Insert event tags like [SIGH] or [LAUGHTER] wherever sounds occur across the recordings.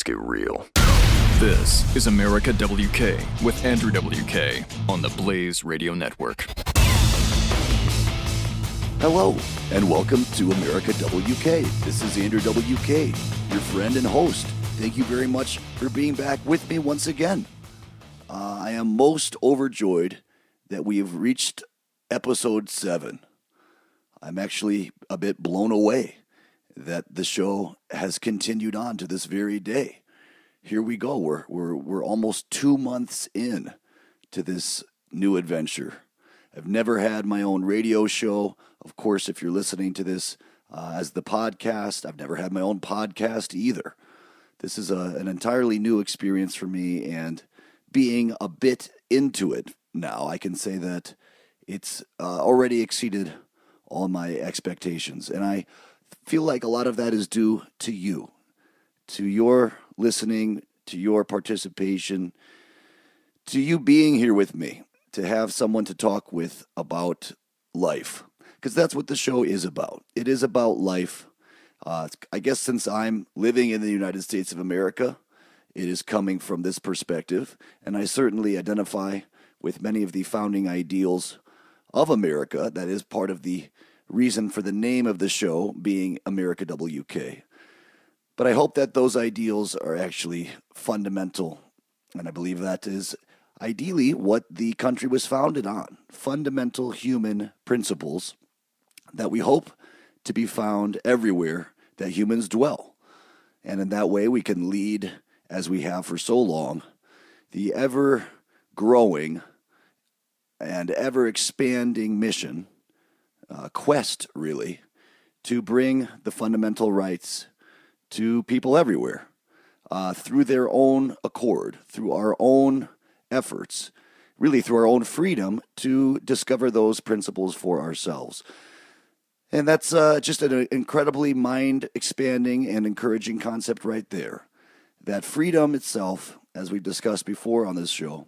let's get real. This is America WK with Andrew WK on the Blaze Radio Network. Hello, and welcome to America WK. This is Andrew WK, your friend and host. Thank you very much for being back with me once again. Uh, I am most overjoyed that we have reached episode seven. I'm actually a bit blown away that the show has continued on to this very day. Here we go. We're, we're, we're almost two months in to this new adventure. I've never had my own radio show. Of course, if you're listening to this uh, as the podcast, I've never had my own podcast either. This is a, an entirely new experience for me, and being a bit into it now, I can say that it's uh, already exceeded all my expectations. And I feel like a lot of that is due to you, to your listening, to your participation, to you being here with me, to have someone to talk with about life. Because that's what the show is about. It is about life. Uh, I guess since I'm living in the United States of America, it is coming from this perspective. And I certainly identify with many of the founding ideals of America. That is part of the reason for the name of the show being America WK. But I hope that those ideals are actually fundamental. And I believe that is ideally what the country was founded on fundamental human principles that we hope to be found everywhere that humans dwell. And in that way, we can lead, as we have for so long, the ever growing and ever expanding mission uh, quest, really, to bring the fundamental rights to people everywhere uh, through their own accord, through our own efforts, really through our own freedom to discover those principles for ourselves. And that's uh, just an incredibly mind expanding and encouraging concept right there. That freedom itself, as we've discussed before on this show,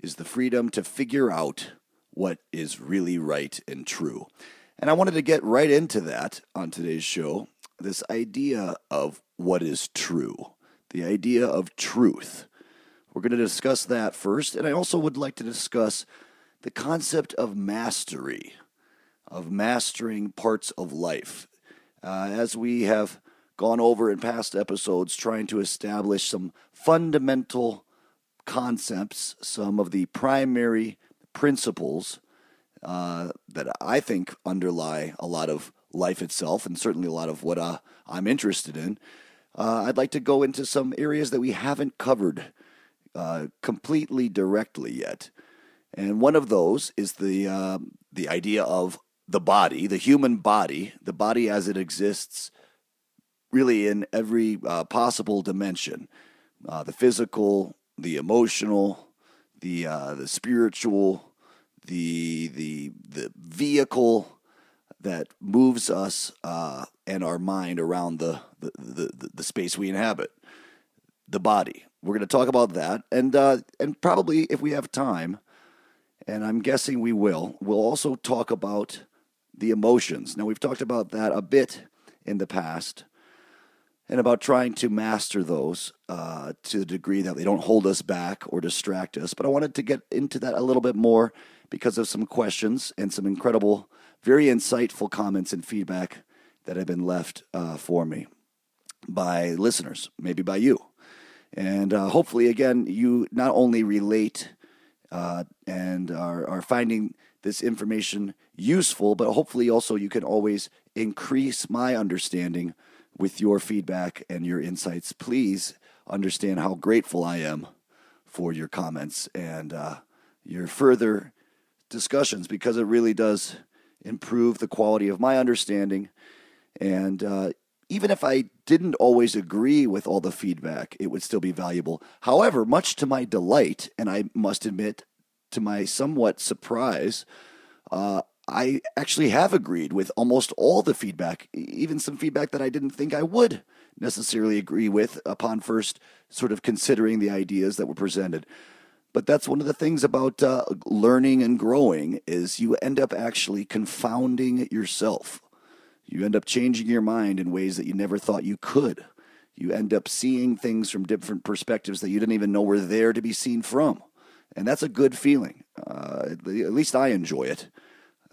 is the freedom to figure out what is really right and true. And I wanted to get right into that on today's show this idea of what is true, the idea of truth. We're going to discuss that first, and I also would like to discuss the concept of mastery, of mastering parts of life. Uh, as we have gone over in past episodes, trying to establish some fundamental concepts, some of the primary principles uh, that I think underlie a lot of life itself and certainly a lot of what uh, I'm interested in. Uh, I'd like to go into some areas that we haven't covered uh, completely directly yet. And one of those is the, uh, the idea of the body, the human body, the body as it exists really in every uh, possible dimension the physical, the emotional, the, the spiritual, the the the vehicle that moves us uh, and our mind around the, the, the, the, space we inhabit, the body. We're going to talk about that, and uh, and probably if we have time, and I'm guessing we will, we'll also talk about the emotions. Now we've talked about that a bit in the past, and about trying to master those uh, to the degree that they don't hold us back or distract us. But I wanted to get into that a little bit more because of some questions and some incredible, very insightful comments and feedback that have been left uh, for me by listeners, maybe by you. And uh, hopefully, again, you not only relate uh, and are, are finding this information useful, but hopefully also you can always increase my understanding with your feedback and your insights. Please understand how grateful I am for your comments and uh, your further discussions because it really does improve the quality of my understanding. And uh, even if I didn't always agree with all the feedback, it would still be valuable. However, much to my delight, and I must admit to my somewhat surprise, uh, I actually have agreed with almost all the feedback, even some feedback that I didn't think I would necessarily agree with upon first sort of considering the ideas that were presented. But that's one of the things about uh, learning and growing is you end up actually confounding yourself. You end up changing your mind in ways that you never thought you could. You end up seeing things from different perspectives that you didn't even know were there to be seen from. And that's a good feeling. Uh, at least I enjoy it.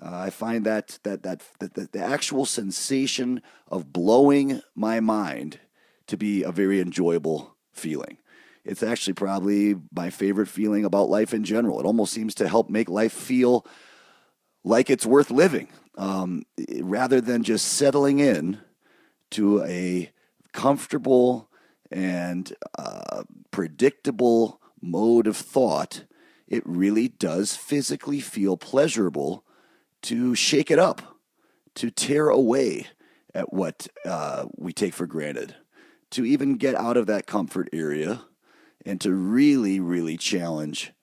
Uh, I find that that, that that the actual sensation of blowing my mind to be a very enjoyable feeling. It's actually probably my favorite feeling about life in general. It almost seems to help make life feel like it's worth living, um, rather than just settling in to a comfortable and uh, predictable mode of thought. It really does physically feel pleasurable to shake it up, to tear away at what uh, we take for granted, to even get out of that comfort area and to really, really challenge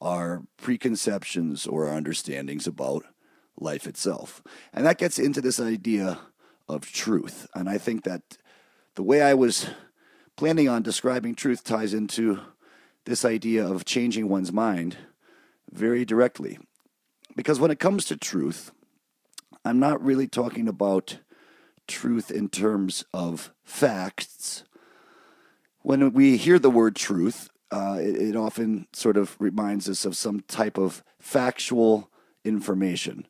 our preconceptions or our understandings about life itself. And that gets into this idea of truth. And I think that the way I was planning on describing truth ties into this idea of changing one's mind very directly. Because when it comes to truth, I'm not really talking about truth in terms of facts. When we hear the word truth, uh, it, it often sort of reminds us of some type of factual information,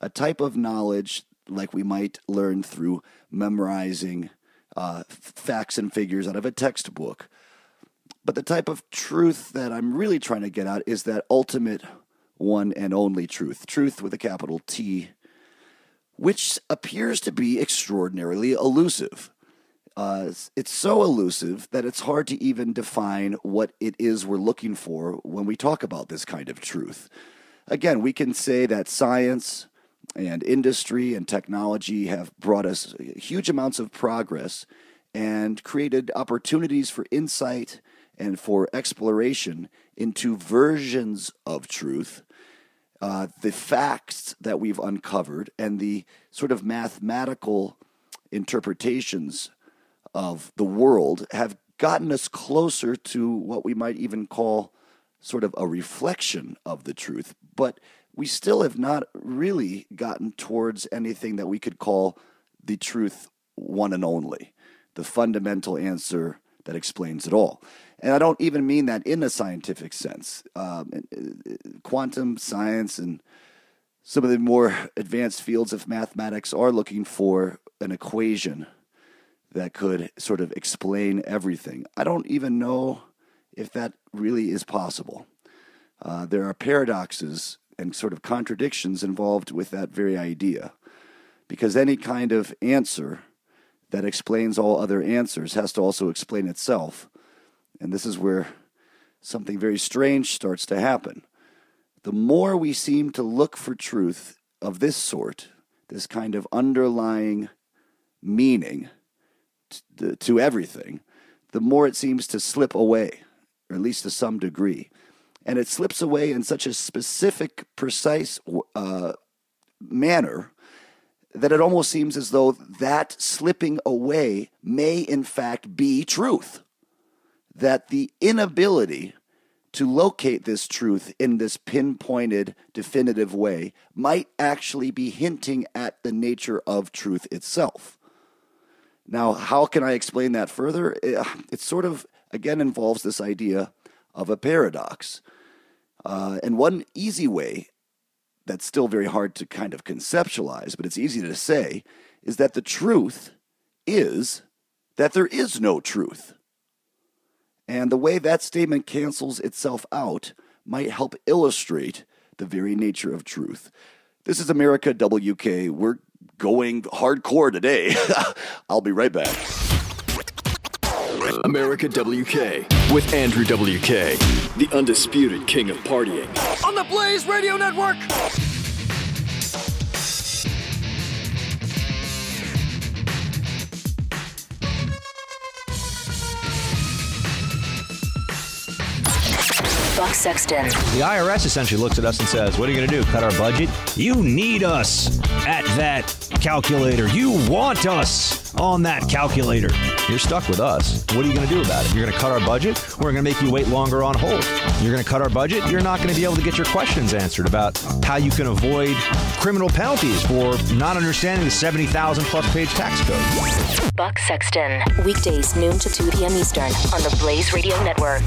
a type of knowledge like we might learn through memorizing uh, facts and figures out of a textbook. But the type of truth that I'm really trying to get at is that ultimate one and only truth, truth with a capital T, which appears to be extraordinarily elusive. Uh, it's so elusive that it's hard to even define what it is we're looking for when we talk about this kind of truth. Again, we can say that science and industry and technology have brought us huge amounts of progress and created opportunities for insight and for exploration into versions of truth, uh, the facts that we've uncovered, and the sort of mathematical interpretations of the world have gotten us closer to what we might even call sort of a reflection of the truth. But we still have not really gotten towards anything that we could call the truth one and only, the fundamental answer that explains it all. And I don't even mean that in a scientific sense. Um, quantum science and some of the more advanced fields of mathematics are looking for an equation that could sort of explain everything. I don't even know if that really is possible. Uh, there are paradoxes and sort of contradictions involved with that very idea. Because any kind of answer that explains all other answers has to also explain itself. And this is where something very strange starts to happen. The more we seem to look for truth of this sort, this kind of underlying meaning to, to everything, the more it seems to slip away, or at least to some degree and it slips away in such a specific, precise uh, manner that it almost seems as though that slipping away may, in fact, be truth. That the inability to locate this truth in this pinpointed, definitive way might actually be hinting at the nature of truth itself. Now, how can I explain that further? It sort of, again, involves this idea of a paradox. Uh, and one easy way that's still very hard to kind of conceptualize, but it's easy to say, is that the truth is that there is no truth. And the way that statement cancels itself out might help illustrate the very nature of truth. This is America WK. We're going hardcore today. [LAUGHS] I'll be right back. America WK with Andrew WK, the undisputed king of partying. On the Blaze Radio Network! Buck Sexton. The IRS essentially looks at us and says, What are you going to do? Cut our budget? You need us at that calculator. You want us on that calculator. You're stuck with us. What are you going to do about it? You're going to cut our budget? We're going to make you wait longer on hold. You're going to cut our budget? You're not going to be able to get your questions answered about how you can avoid criminal penalties for not understanding the 70,000 plus page tax code. Buck Sexton, weekdays noon to 2 p.m. Eastern on the Blaze Radio Network.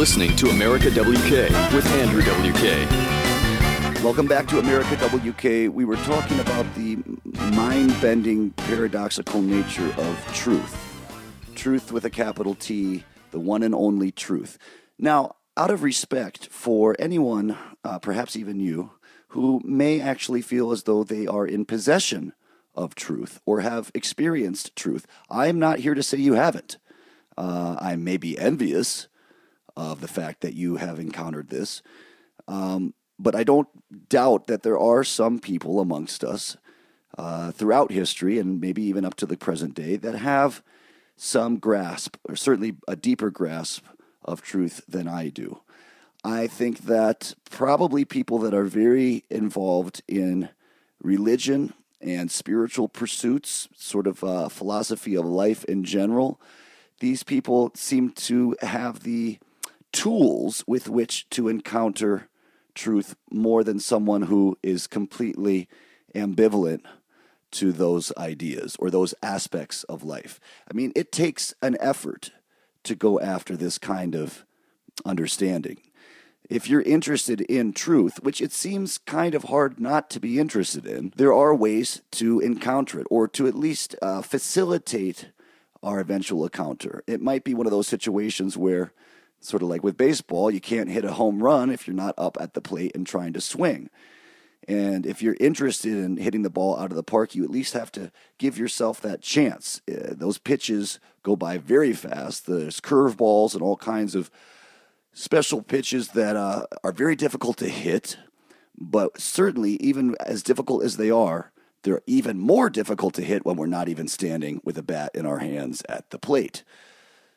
Listening to America WK with Andrew WK. Welcome back to America WK. We were talking about the mind bending, paradoxical nature of truth. Truth with a capital T, the one and only truth. Now, out of respect for anyone, uh, perhaps even you, who may actually feel as though they are in possession of truth or have experienced truth, I am not here to say you haven't. Uh, I may be envious of the fact that you have encountered this. Um, but I don't doubt that there are some people amongst us uh, throughout history and maybe even up to the present day that have some grasp, or certainly a deeper grasp of truth than I do. I think that probably people that are very involved in religion and spiritual pursuits, sort of uh, philosophy of life in general, these people seem to have the tools with which to encounter truth more than someone who is completely ambivalent to those ideas or those aspects of life. I mean, it takes an effort to go after this kind of understanding. If you're interested in truth, which it seems kind of hard not to be interested in, there are ways to encounter it or to at least uh, facilitate our eventual encounter. It might be one of those situations where Sort of like with baseball, you can't hit a home run if you're not up at the plate and trying to swing. And if you're interested in hitting the ball out of the park, you at least have to give yourself that chance. Uh, those pitches go by very fast. There's curveballs and all kinds of special pitches that uh, are very difficult to hit. But certainly, even as difficult as they are, they're even more difficult to hit when we're not even standing with a bat in our hands at the plate.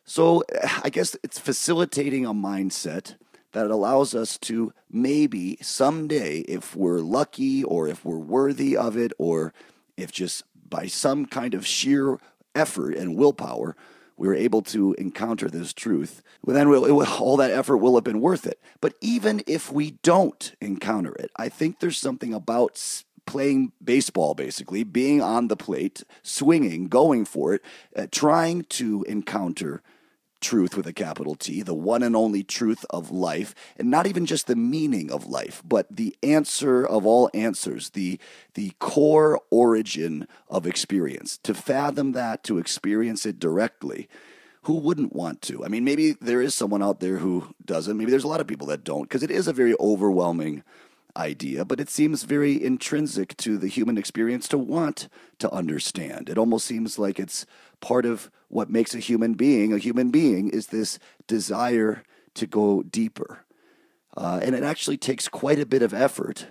So [SIGHS] I guess it's facilitating a mindset that allows us to maybe someday, if we're lucky or if we're worthy of it, or if just by some kind of sheer effort and willpower, we're able to encounter this truth, well, then we'll, will, all that effort will have been worth it. But even if we don't encounter it, I think there's something about playing baseball, basically, being on the plate, swinging, going for it, uh, trying to encounter truth with a capital T, the one and only truth of life, and not even just the meaning of life, but the answer of all answers, the, the core origin of experience. To fathom that, to experience it directly, who wouldn't want to? I mean, maybe there is someone out there who doesn't. Maybe there's a lot of people that don't, because it is a very overwhelming idea, but it seems very intrinsic to the human experience to want to understand. It almost seems like it's part of what makes a human being a human being is this desire to go deeper. Uh, and it actually takes quite a bit of effort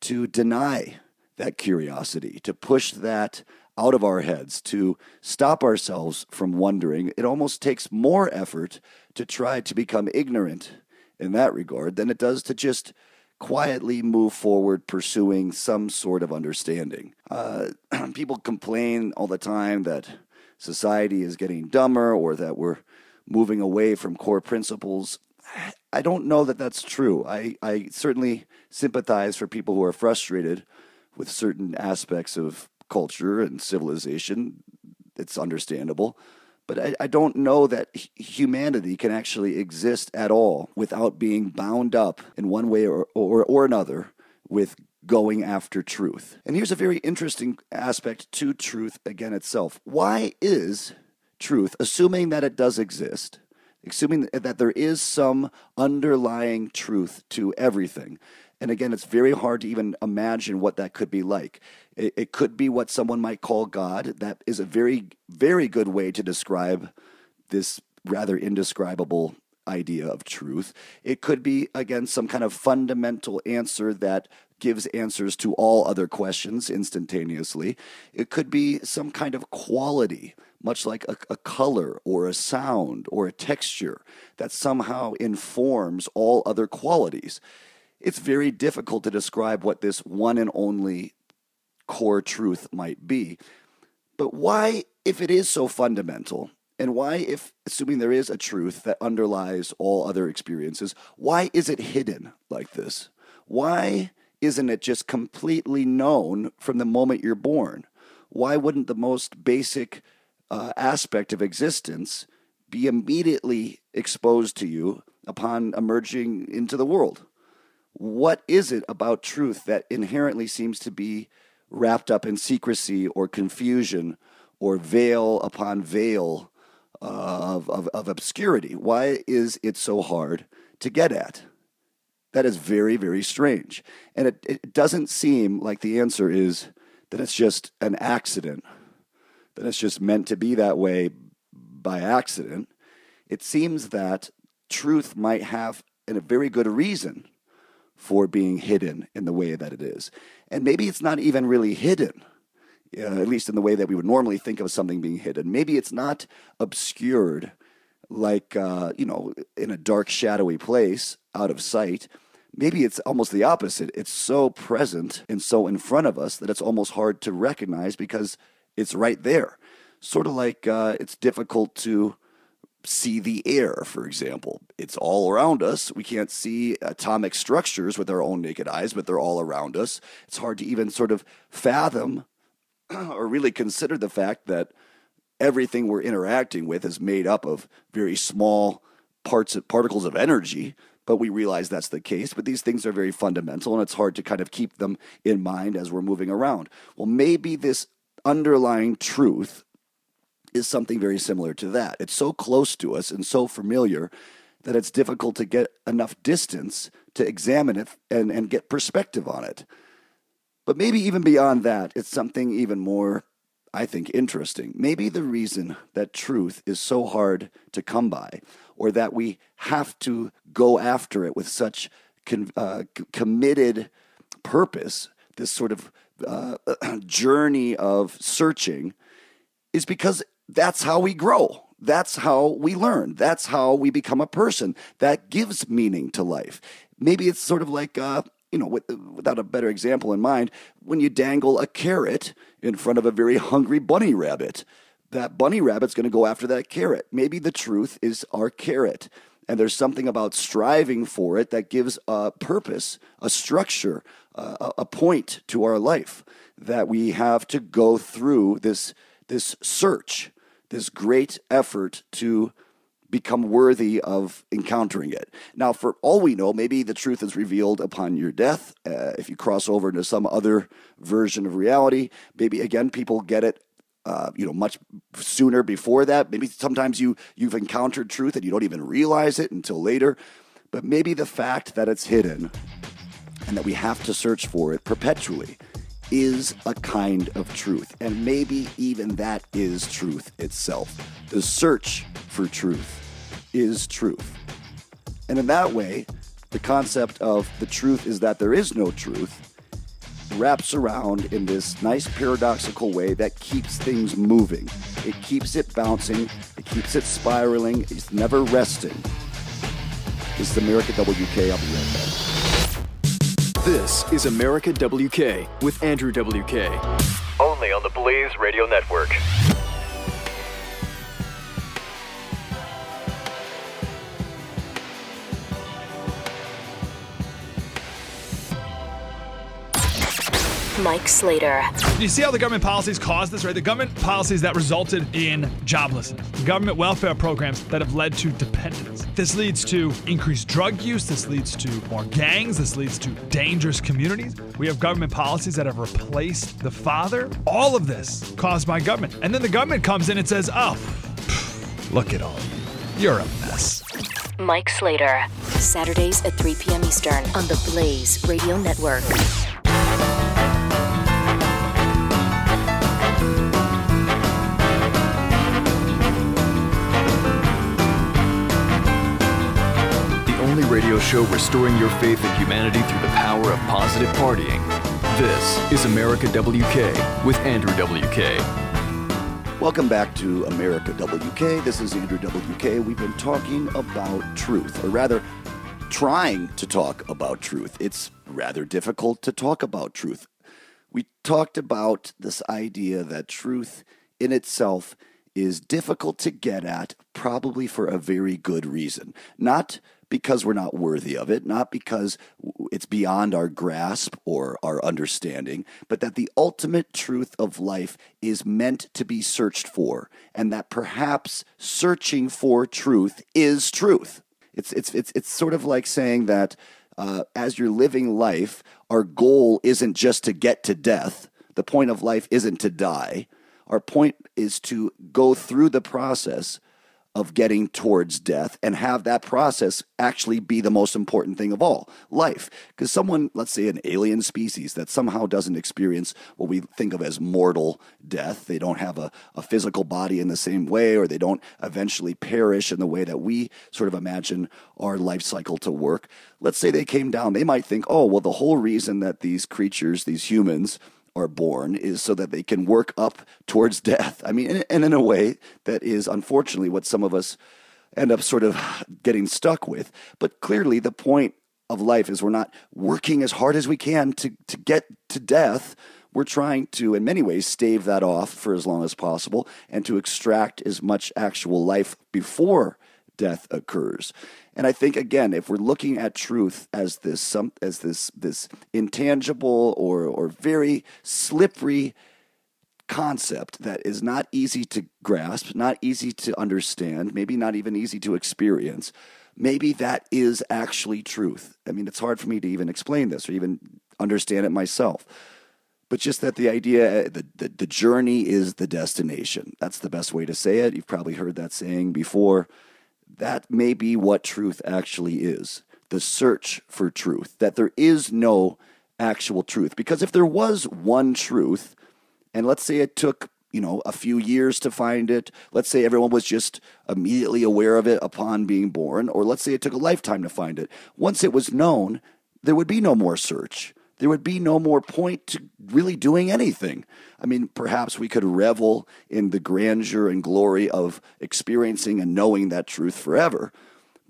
to deny that curiosity, to push that out of our heads, to stop ourselves from wondering. It almost takes more effort to try to become ignorant in that regard than it does to just quietly move forward pursuing some sort of understanding. Uh, [CLEARS THROAT] people complain all the time that society is getting dumber or that we're moving away from core principles. I don't know that that's true. I, I certainly sympathize for people who are frustrated with certain aspects of culture and civilization. It's understandable. But I, I don't know that humanity can actually exist at all without being bound up in one way or, or, or another with going after truth. And here's a very interesting aspect to truth again itself. Why is truth, assuming that it does exist, assuming that there is some underlying truth to everything, and again, it's very hard to even imagine what that could be like. It, it, could be what someone might call God. That is a very, very good way to describe this rather indescribable idea of truth. It could be, again, some kind of fundamental answer that gives answers to all other questions instantaneously. It could be some kind of quality, much like a, a, color or a sound or a texture that somehow informs all other qualities. It's very difficult to describe what this one and only core truth might be. But why, if it is so fundamental, and why, if assuming there is a truth that underlies all other experiences, why is it hidden like this? Why isn't it just completely known from the moment you're born? Why wouldn't the most basic uh, aspect of existence be immediately exposed to you upon emerging into the world? What is it about truth that inherently seems to be wrapped up in secrecy or confusion or veil upon veil uh, of, of, of obscurity? Why is it so hard to get at? That is very, very strange. And it, it doesn't seem like the answer is that it's just an accident, that it's just meant to be that way by accident. It seems that truth might have a very good reason for being hidden in the way that it is. And maybe it's not even really hidden, uh, at least in the way that we would normally think of something being hidden. Maybe it's not obscured like, uh, you know, in a dark, shadowy place out of sight maybe it's almost the opposite. It's so present and so in front of us that it's almost hard to recognize because it's right there. Sort of like uh, it's difficult to see the air, for example. It's all around us. We can't see atomic structures with our own naked eyes, but they're all around us. It's hard to even sort of fathom [CLEARS THROAT] or really consider the fact that everything we're interacting with is made up of very small parts of particles of energy but we realize that's the case. But these things are very fundamental, and it's hard to kind of keep them in mind as we're moving around. Well, maybe this underlying truth is something very similar to that. It's so close to us and so familiar that it's difficult to get enough distance to examine it and, and get perspective on it. But maybe even beyond that, it's something even more, I think, interesting. Maybe the reason that truth is so hard to come by or that we have to go after it with such con- uh, committed purpose, this sort of uh, [CLEARS THROAT] journey of searching, is because that's how we grow. That's how we learn. That's how we become a person. That gives meaning to life. Maybe it's sort of like, uh, you know, with, without a better example in mind, when you dangle a carrot in front of a very hungry bunny rabbit that bunny rabbit's going to go after that carrot. Maybe the truth is our carrot. And there's something about striving for it that gives a purpose, a structure, a, a point to our life that we have to go through this, this search, this great effort to become worthy of encountering it. Now, for all we know, maybe the truth is revealed upon your death. Uh, if you cross over into some other version of reality, maybe again, people get it uh, you know, much sooner before that. Maybe sometimes you you've encountered truth and you don't even realize it until later. But maybe the fact that it's hidden and that we have to search for it perpetually is a kind of truth. And maybe even that is truth itself. The search for truth is truth. And in that way, the concept of the truth is that there is no truth wraps around in this nice paradoxical way that keeps things moving. It keeps it bouncing, it keeps it spiraling, it's never resting. This is America WK. I'll be right back. This is America WK with Andrew WK. Only on the Blaze Radio Network. Mike Slater. You see how the government policies caused this, right? The government policies that resulted in joblessness, government welfare programs that have led to dependence. This leads to increased drug use. This leads to more gangs. This leads to dangerous communities. We have government policies that have replaced the father. All of this caused by government. And then the government comes in and says, oh, look at all you. You're a mess. Mike Slater. Saturdays at 3 p.m. Eastern on the Blaze Radio Network. Show restoring your faith in humanity through the power of positive partying. This is America WK with Andrew WK. Welcome back to America WK. This is Andrew WK. We've been talking about truth, or rather, trying to talk about truth. It's rather difficult to talk about truth. We talked about this idea that truth in itself is difficult to get at, probably for a very good reason. Not because we're not worthy of it, not because it's beyond our grasp or our understanding, but that the ultimate truth of life is meant to be searched for, and that perhaps searching for truth is truth. It's, it's, it's, it's sort of like saying that uh, as you're living life, our goal isn't just to get to death. The point of life isn't to die. Our point is to go through the process of getting towards death and have that process actually be the most important thing of all life. Because someone, let's say an alien species that somehow doesn't experience what we think of as mortal death, they don't have a, a physical body in the same way, or they don't eventually perish in the way that we sort of imagine our life cycle to work. Let's say they came down, they might think, oh, well, the whole reason that these creatures, these humans, are born is so that they can work up towards death. I mean, and in a way that is unfortunately what some of us end up sort of getting stuck with. But clearly, the point of life is we're not working as hard as we can to, to get to death. We're trying to, in many ways, stave that off for as long as possible and to extract as much actual life before death occurs. And I think again, if we're looking at truth as this some as this this intangible or or very slippery concept that is not easy to grasp, not easy to understand, maybe not even easy to experience, maybe that is actually truth. I mean, it's hard for me to even explain this or even understand it myself. But just that the idea, eh, the, the, the journey is the destination. That's the best way to say it. You've probably heard that saying before that may be what truth actually is the search for truth, that there is no actual truth. Because if there was one truth, and let's say it took you know a few years to find it let's say everyone was just immediately aware of it upon being born or let's say it took a lifetime to find it once it was known there would be no more search there would be no more point to really doing anything. I mean, perhaps we could revel in the grandeur and glory of experiencing and knowing that truth forever.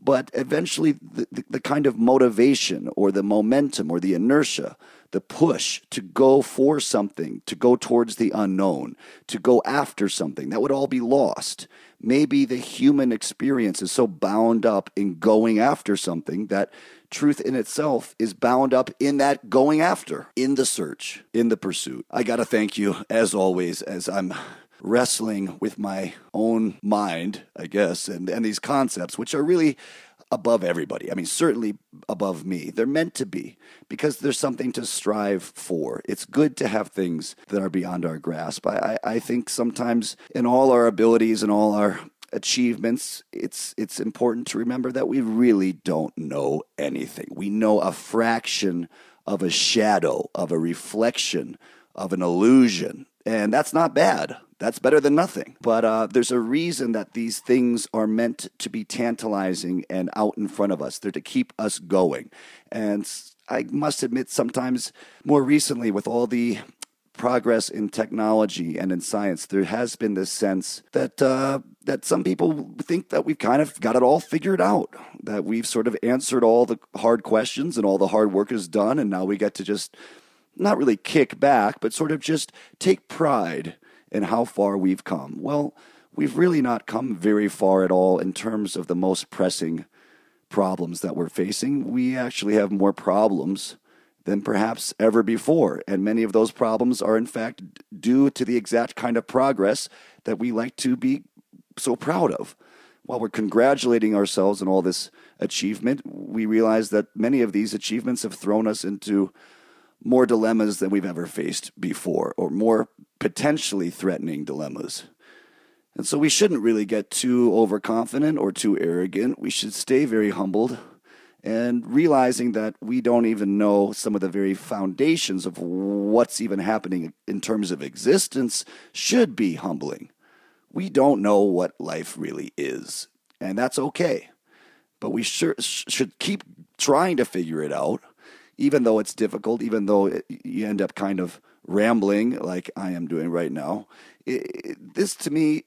But eventually, the, the, the, kind of motivation or the momentum or the inertia, the push to go for something, to go towards the unknown, to go after something, that would all be lost. Maybe the human experience is so bound up in going after something that truth in itself is bound up in that going after, in the search, in the pursuit. I got to thank you, as always, as I'm wrestling with my own mind, I guess, and, and these concepts, which are really above everybody. I mean, certainly above me. They're meant to be because there's something to strive for. It's good to have things that are beyond our grasp. I, I, I think sometimes in all our abilities and all our achievements, it's it's important to remember that we really don't know anything. We know a fraction of a shadow, of a reflection, of an illusion, and that's not bad. That's better than nothing. But uh, there's a reason that these things are meant to be tantalizing and out in front of us. They're to keep us going. And I must admit, sometimes more recently, with all the progress in technology and in science, there has been this sense that uh, that some people think that we've kind of got it all figured out, that we've sort of answered all the hard questions and all the hard work is done, and now we get to just not really kick back, but sort of just take pride in how far we've come. Well, we've really not come very far at all in terms of the most pressing problems that we're facing. We actually have more problems than perhaps ever before. And many of those problems are, in fact, due to the exact kind of progress that we like to be so proud of. While we're congratulating ourselves on all this achievement, we realize that many of these achievements have thrown us into more dilemmas than we've ever faced before, or more potentially threatening dilemmas. And so we shouldn't really get too overconfident or too arrogant. We should stay very humbled and realizing that we don't even know some of the very foundations of what's even happening in terms of existence should be humbling. We don't know what life really is, and that's okay. but we sure should keep trying to figure it out, even though it's difficult, even though it, you end up kind of rambling like I am doing right now. It, it, this to me,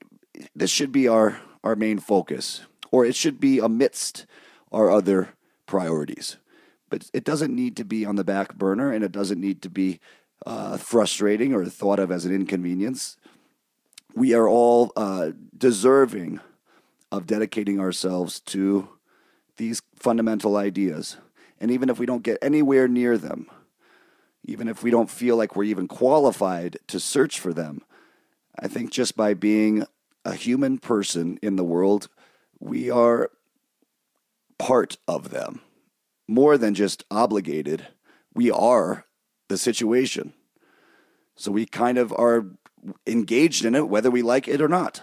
this should be our our main focus, or it should be amidst our other priorities. But it doesn't need to be on the back burner, and it doesn't need to be uh, frustrating or thought of as an inconvenience. We are all uh, deserving of dedicating ourselves to these fundamental ideas. And even if we don't get anywhere near them, even if we don't feel like we're even qualified to search for them, I think just by being a human person in the world, we are part of them. More than just obligated, we are the situation. So we kind of are engaged in it, whether we like it or not.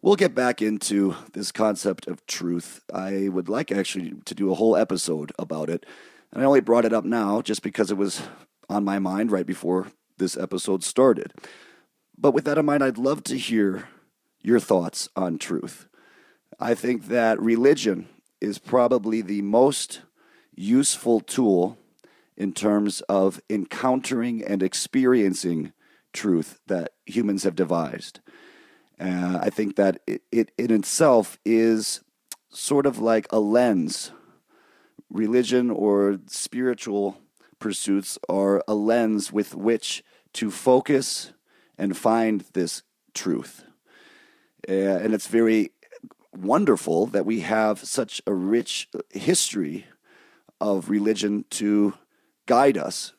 We'll get back into this concept of truth. I would like actually to do a whole episode about it. And I only brought it up now just because it was on my mind right before this episode started. But with that in mind, I'd love to hear your thoughts on truth. I think that religion is probably the most useful tool in terms of encountering and experiencing truth that humans have devised. Uh, I think that it, it in itself is sort of like a lens. Religion or spiritual pursuits are a lens with which to focus and find this truth. Uh, and it's very wonderful that we have such a rich history of religion to guide us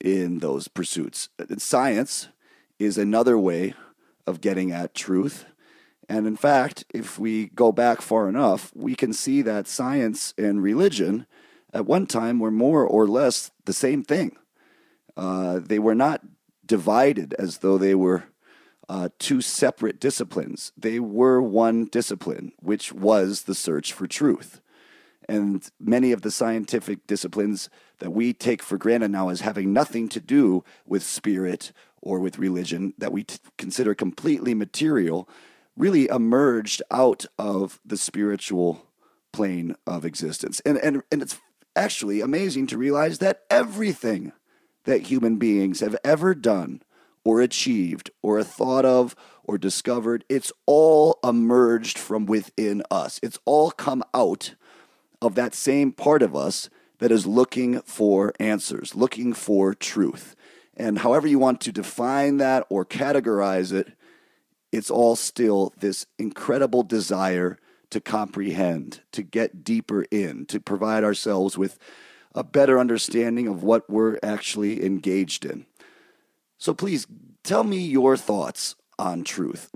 in those pursuits. Science is another way of getting at truth. And in fact, if we go back far enough, we can see that science and religion at one time were more or less the same thing. Uh, they were not divided as though they were uh, two separate disciplines. They were one discipline, which was the search for truth. And many of the scientific disciplines that we take for granted now as having nothing to do with spirit or with religion that we t- consider completely material really emerged out of the spiritual plane of existence. And, and, and it's actually amazing to realize that everything that human beings have ever done or achieved or thought of or discovered, it's all emerged from within us. It's all come out of that same part of us that is looking for answers, looking for truth. And however you want to define that or categorize it, it's all still this incredible desire to comprehend, to get deeper in, to provide ourselves with a better understanding of what we're actually engaged in. So please tell me your thoughts on truth.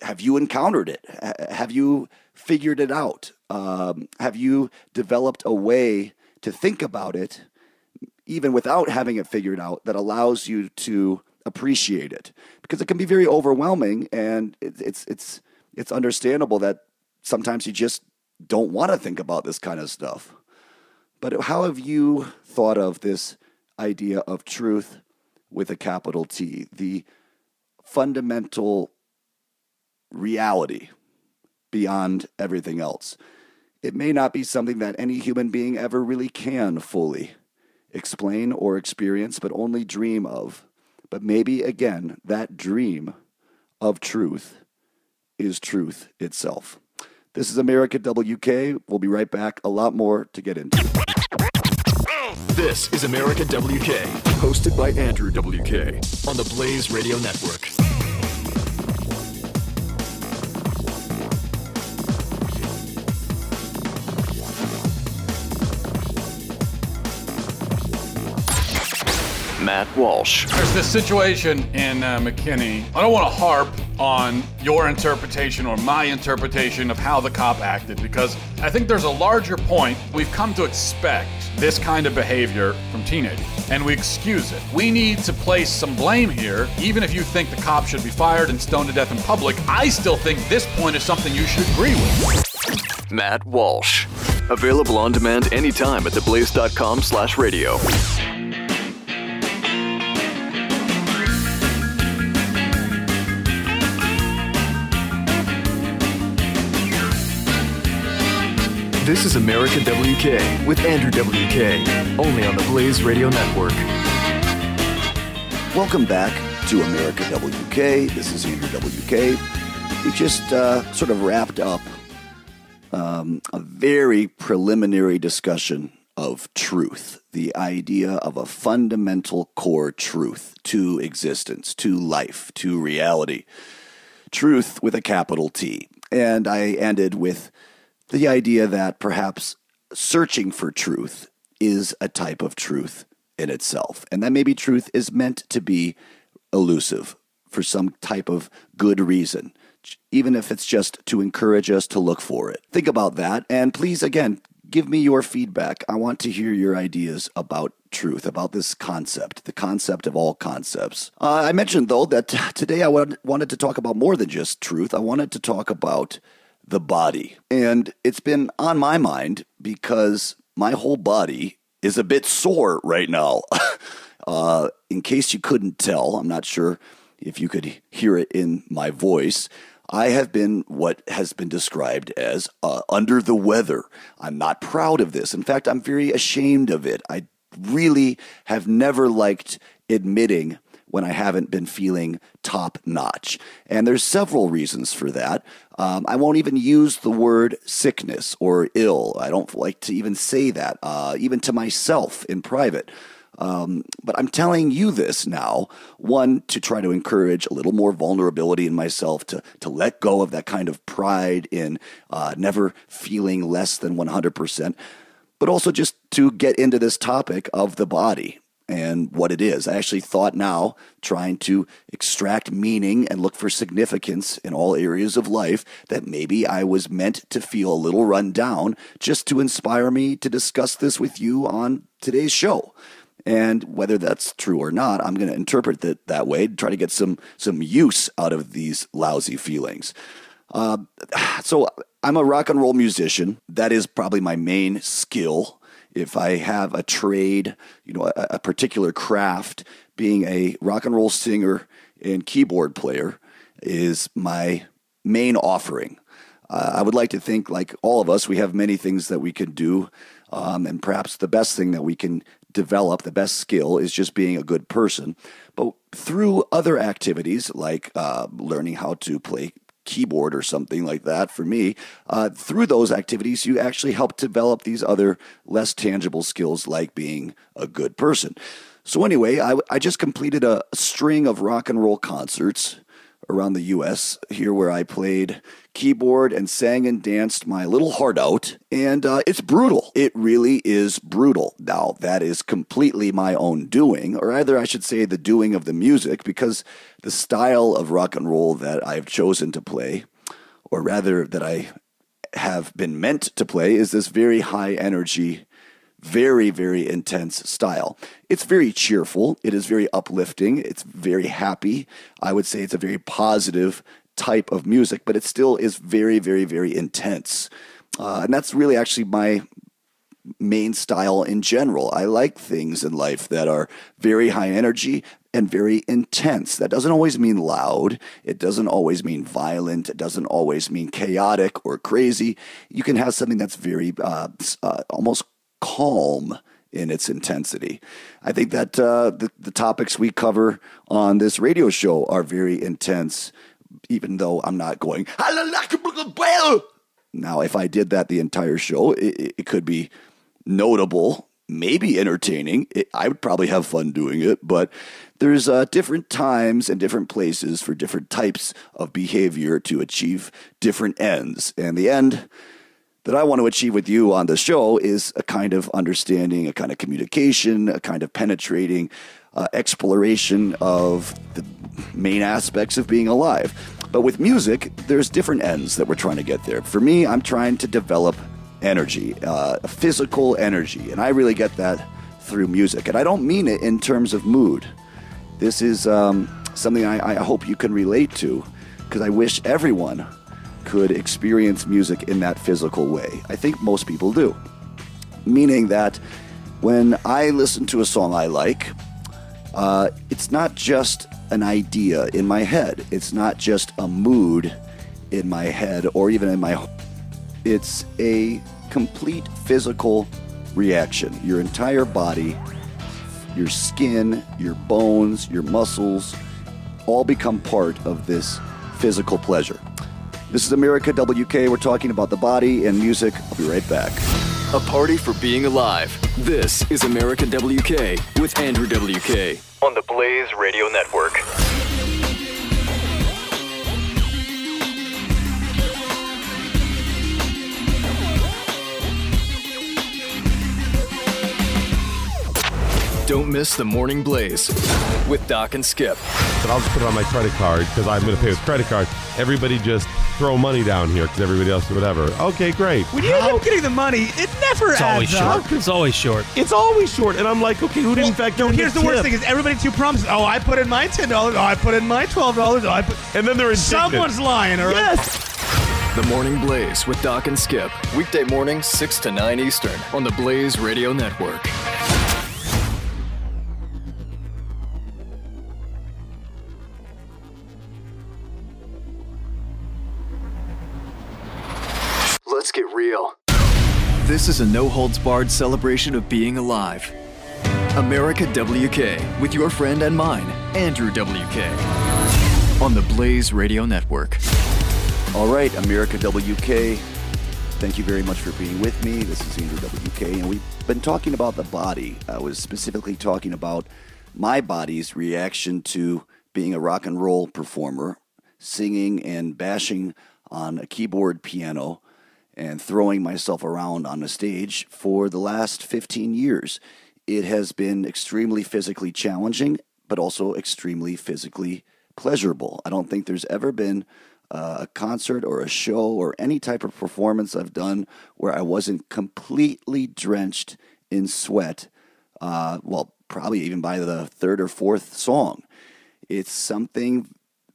Have you encountered it? Have you figured it out? Um, have you developed a way to think about it even without having it figured out, that allows you to appreciate it because it can be very overwhelming, and it, it's it's it's understandable that sometimes you just don't want to think about this kind of stuff. But how have you thought of this idea of truth with a capital T, the fundamental reality beyond everything else? It may not be something that any human being ever really can fully explain or experience, but only dream of. But maybe again, that dream of truth is truth itself. This is America WK. We'll be right back. A lot more to get into. This is America WK, hosted by Andrew WK on the Blaze Radio Network. Matt Walsh. There's this situation in uh, McKinney. I don't want to harp on your interpretation or my interpretation of how the cop acted because I think there's a larger point. We've come to expect this kind of behavior from teenagers and we excuse it. We need to place some blame here. Even if you think the cop should be fired and stoned to death in public, I still think this point is something you should agree with. Matt Walsh. Available on demand anytime at theblaze.com slash radio. This is America WK with Andrew WK, only on the Blaze Radio Network. Welcome back to America WK. This is Andrew WK. We just uh, sort of wrapped up um, a very preliminary discussion of truth, the idea of a fundamental core truth to existence, to life, to reality. Truth with a capital T. And I ended with the idea that perhaps searching for truth is a type of truth in itself, and that maybe truth is meant to be elusive for some type of good reason, even if it's just to encourage us to look for it. Think about that, and please, again, give me your feedback. I want to hear your ideas about truth, about this concept, the concept of all concepts. Uh, I mentioned, though, that today I wanted to talk about more than just truth. I wanted to talk about the body. And it's been on my mind because my whole body is a bit sore right now. [LAUGHS] uh, in case you couldn't tell, I'm not sure if you could hear it in my voice. I have been what has been described as uh, under the weather. I'm not proud of this. In fact, I'm very ashamed of it. I really have never liked admitting when I haven't been feeling top notch. And there's several reasons for that. Um, I won't even use the word sickness or ill. I don't like to even say that, uh, even to myself in private. Um, but I'm telling you this now, one, to try to encourage a little more vulnerability in myself, to, to let go of that kind of pride in uh, never feeling less than 100%, but also just to get into this topic of the body and what it is. I actually thought now, trying to extract meaning and look for significance in all areas of life, that maybe I was meant to feel a little run down just to inspire me to discuss this with you on today's show. And whether that's true or not, I'm going to interpret it that way, to try to get some some use out of these lousy feelings. Uh, [SIGHS] so I'm a rock and roll musician. That is probably my main skill if I have a trade, you know, a, a particular craft, being a rock and roll singer and keyboard player is my main offering. Uh, I would like to think, like all of us, we have many things that we can do. Um, and perhaps the best thing that we can develop, the best skill, is just being a good person. But through other activities like uh, learning how to play keyboard or something like that for me. Uh, through those activities you actually help develop these other less tangible skills like being a good person. So anyway i, I just completed a string of rock and roll concerts around the US here where I played keyboard and sang and danced my little heart out. And uh, it's brutal. It really is brutal. Now, that is completely my own doing, or either I should say the doing of the music, because the style of rock and roll that I've chosen to play, or rather that I have been meant to play, is this very high energy very, very intense style. It's very cheerful. It is very uplifting. It's very happy. I would say it's a very positive type of music, but it still is very, very, very intense. Uh, and that's really actually my main style in general. I like things in life that are very high energy and very intense. That doesn't always mean loud. It doesn't always mean violent. It doesn't always mean chaotic or crazy. You can have something that's very uh, uh, almost calm in its intensity. I think that uh, the, the topics we cover on this radio show are very intense, even though I'm not going, now, if I did that the entire show, it, it could be notable, maybe entertaining. It, I would probably have fun doing it, but there's uh, different times and different places for different types of behavior to achieve different ends. And the end that I want to achieve with you on the show is a kind of understanding, a kind of communication, a kind of penetrating uh, exploration of the main aspects of being alive. But with music, there's different ends that we're trying to get there. For me, I'm trying to develop energy, uh, physical energy, and I really get that through music. And I don't mean it in terms of mood. This is um, something I, I hope you can relate to because I wish everyone could experience music in that physical way. I think most people do. Meaning that when I listen to a song I like, uh, it's not just an idea in my head. It's not just a mood in my head or even in my. It's a complete physical reaction. Your entire body, your skin, your bones, your muscles, all become part of this physical pleasure. This is America WK. We're talking about the body and music. I'll be right back. A party for being alive. This is America WK with Andrew WK. On the Blaze Radio Network. Don't miss the Morning Blaze with Doc and Skip. But I'll just put it on my credit card because I'm going to pay with credit card. Everybody just throw money down here because everybody else whatever. Okay, great. When you end up getting the money, it never It's adds always up. short. It's always short. It's always short, and I'm like, okay, who didn't Well, factor no, in here's the, worst thing: is everybody too promises. Oh, I put in my ten dollars. Oh, I put in my twelve dollars. Oh, I put. And then they're indignant. Someone's lying, all right? Yes. The Morning Blaze with Doc and Skip. Weekday mornings, 6 to 9 Eastern on the Blaze Radio Network. This is a no holds barred celebration of being alive. America WK with your friend and mine, Andrew WK. On the Blaze Radio Network. All right, America WK. Thank you very much for being with me. This is Andrew WK, and we've been talking about the body. I was specifically talking about my body's reaction to being a rock and roll performer, singing and bashing on a keyboard piano and throwing myself around on a stage for the last 15 years. It has been extremely physically challenging, but also extremely physically pleasurable. I don't think there's ever been uh, a concert or a show or any type of performance I've done where I wasn't completely drenched in sweat. Uh, well, probably even by the third or fourth song. It's something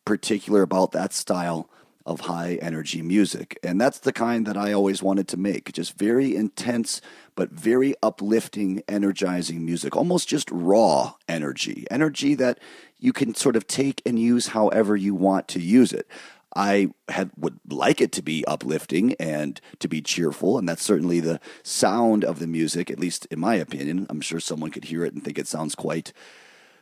particular about that style of high energy music. And that's the kind that I always wanted to make. Just very intense, but very uplifting, energizing music. Almost just raw energy. Energy that you can sort of take and use however you want to use it. I had would like it to be uplifting and to be cheerful, and that's certainly the sound of the music, at least in my opinion. I'm sure someone could hear it and think it sounds quite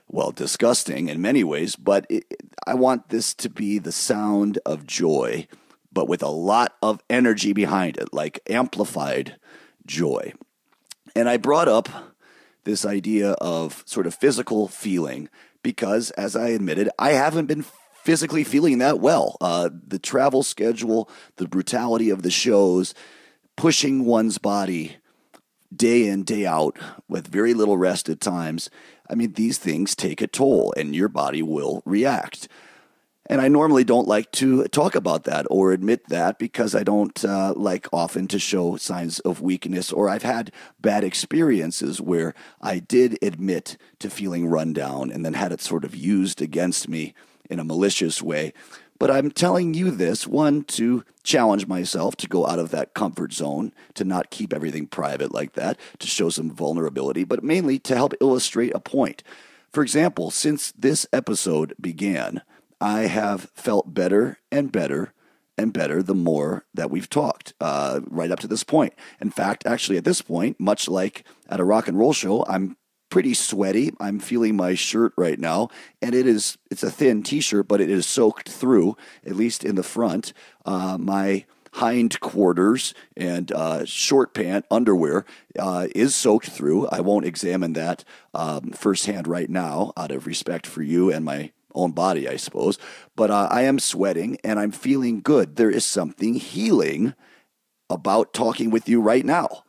well, disgusting in many ways, but it, I want this to be the sound of joy, but with a lot of energy behind it, like amplified joy. And I brought up this idea of sort of physical feeling because, as I admitted, I haven't been physically feeling that well. Uh, the travel schedule, the brutality of the shows, pushing one's body day in, day out with very little rest at times. I mean, these things take a toll and your body will react. And I normally don't like to talk about that or admit that because I don't uh, like often to show signs of weakness, or I've had bad experiences where I did admit to feeling run down and then had it sort of used against me in a malicious way. But I'm telling you this one, to challenge myself to go out of that comfort zone, to not keep everything private like that, to show some vulnerability, but mainly to help illustrate a point. For example, since this episode began, I have felt better and better and better the more that we've talked uh, right up to this point. In fact, actually, at this point, much like at a rock and roll show, I'm pretty sweaty. I'm feeling my shirt right now, and it is it's a thin T-shirt, but it is soaked through, at least in the front. Uh, my hind quarters and uh, short pant underwear uh, is soaked through. I won't examine that um, firsthand right now, out of respect for you and my own body, I suppose. But uh, I am sweating and I'm feeling good. There is something healing about talking with you right now.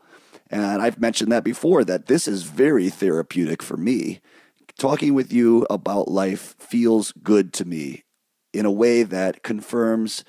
And I've mentioned that before that this is very therapeutic for me. Talking with you about life feels good to me in a way that confirms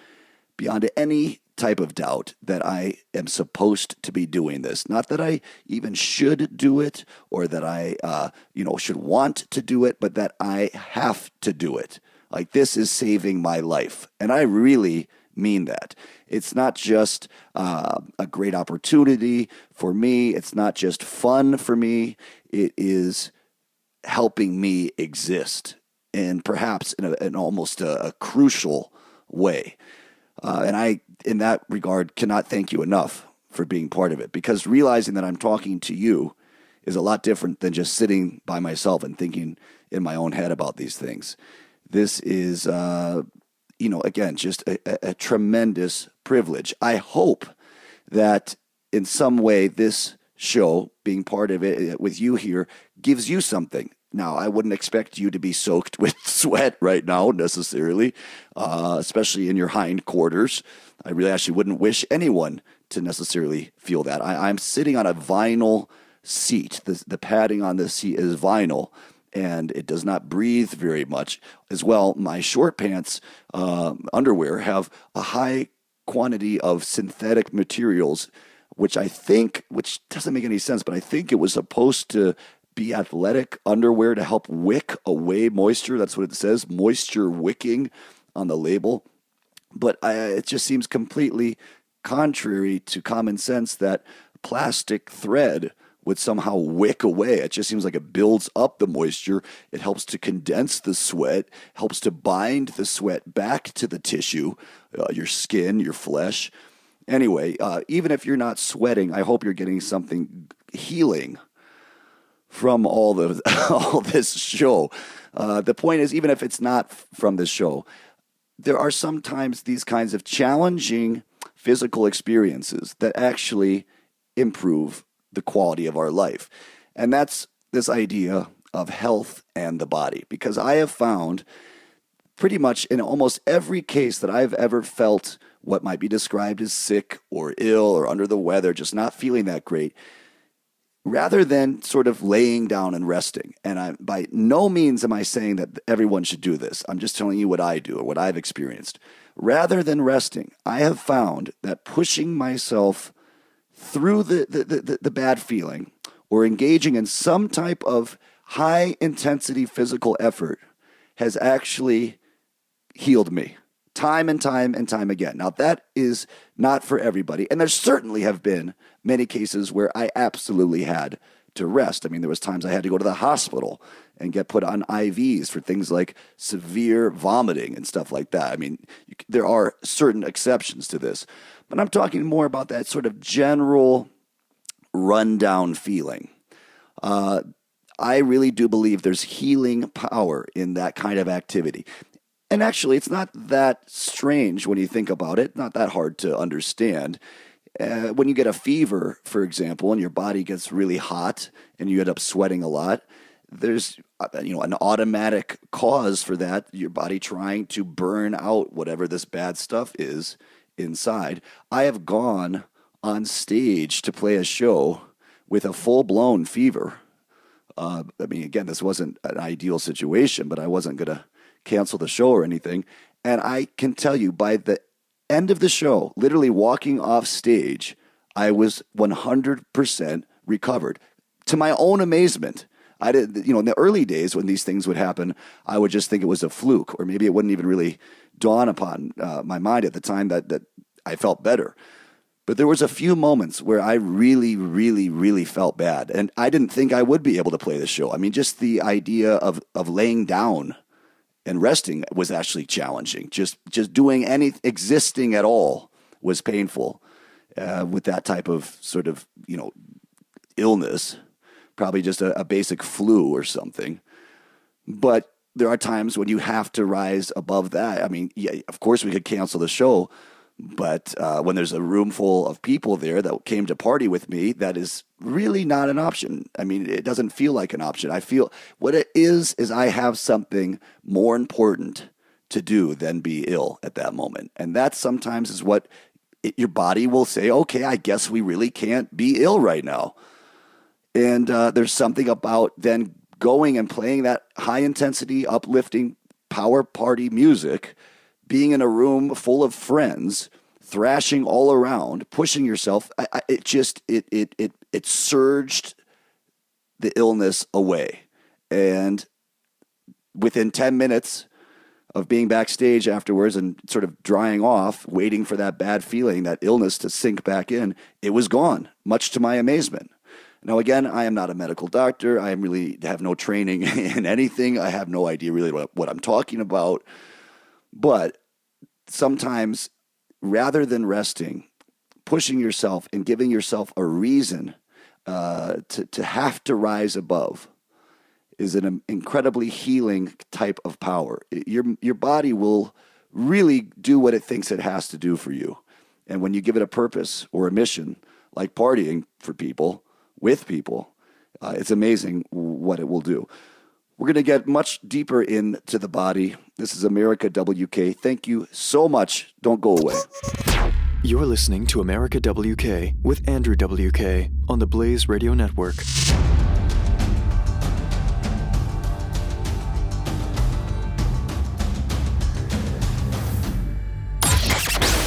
beyond any type of doubt that I am supposed to be doing this. Not that I even should do it or that I, uh, you know, should want to do it, but that I have to do it. Like this is saving my life. And I really mean that. It's not just uh, a great opportunity for me, it's not just fun for me, it is helping me exist and perhaps in, a, in almost a, a crucial way. Uh, and I, in that regard, cannot thank you enough for being part of it because realizing that I'm talking to you is a lot different than just sitting by myself and thinking in my own head about these things. This is, uh, you know, again, just a, a, a tremendous privilege. I hope that in some way this show, being part of it uh, with you here, gives you something. Now, I wouldn't expect you to be soaked [LAUGHS] with sweat right now necessarily, uh, especially in your hindquarters. I really actually wouldn't wish anyone to necessarily feel that. I, I'm sitting on a vinyl seat. The, the padding on this seat is vinyl and it does not breathe very much. As well, my short pants uh, underwear have a high quantity of synthetic materials, which I think, which doesn't make any sense, but I think it was supposed to be athletic underwear to help wick away moisture. That's what it says, moisture wicking on the label. But I, it just seems completely contrary to common sense that plastic thread would somehow wick away. It just seems like it builds up the moisture. It helps to condense the sweat, helps to bind the sweat back to the tissue, uh, your skin, your flesh. Anyway, uh, even if you're not sweating, I hope you're getting something healing from all the [LAUGHS] all this show. Uh, the point is, even if it's not from this show, there are sometimes these kinds of challenging physical experiences that actually improve the quality of our life. And that's this idea of health and the body. Because I have found pretty much in almost every case that I've ever felt what might be described as sick or ill or under the weather, just not feeling that great, rather than sort of laying down and resting. And I, by no means am I saying that everyone should do this. I'm just telling you what I do or what I've experienced. Rather than resting, I have found that pushing myself through the, the, the, the bad feeling or engaging in some type of high intensity physical effort has actually healed me time and time and time again. Now, that is not for everybody. And there certainly have been many cases where I absolutely had to rest. I mean, there was times I had to go to the hospital and get put on IVs for things like severe vomiting and stuff like that. I mean, there are certain exceptions to this. But I'm talking more about that sort of general rundown feeling. Uh, I really do believe there's healing power in that kind of activity. And actually, it's not that strange when you think about it, not that hard to understand. Uh, when you get a fever, for example, and your body gets really hot and you end up sweating a lot, there's uh, you know an automatic cause for that your body trying to burn out whatever this bad stuff is inside. I have gone on stage to play a show with a full blown fever. Uh, I mean, again, this wasn't an ideal situation, but I wasn't going to cancel the show or anything. And I can tell you by the end of the show, literally walking off stage, I was 100% recovered. To my own amazement, I did, you know, in the early days when these things would happen, I would just think it was a fluke, or maybe it wouldn't even really dawn upon uh, my mind at the time that that I felt better. But there was a few moments where I really, really, really felt bad, and I didn't think I would be able to play the show. I mean, just the idea of of laying down and resting was actually challenging. Just just doing any existing at all was painful uh, with that type of sort of you know illness. Probably just a, a basic flu or something. But there are times when you have to rise above that. I mean, yeah, of course we could cancel the show, but uh, when there's a room full of people there that came to party with me, that is really not an option. I mean, it doesn't feel like an option. I feel what it is is I have something more important to do than be ill at that moment, and that sometimes is what it, your body will say. Okay, I guess we really can't be ill right now. And uh, there's something about then going and playing that high intensity, uplifting power party music, being in a room full of friends, thrashing all around, pushing yourself, I, I, it just it it it it surged the illness away. And within 10 minutes of being backstage afterwards and sort of drying off, waiting for that bad feeling, that illness to sink back in, it was gone, much to my amazement. Now, again, I am not a medical doctor. I really have no training [LAUGHS] in anything. I have no idea really what, what I'm talking about. But sometimes, rather than resting, pushing yourself and giving yourself a reason uh, to, to have to rise above is an incredibly healing type of power. Your, your body will really do what it thinks it has to do for you. And when you give it a purpose or a mission, like partying for people, with people, uh, it's amazing what it will do. We're going to get much deeper into the body. This is America WK. Thank you so much. Don't go away. You're listening to America WK with Andrew WK on the Blaze Radio Network.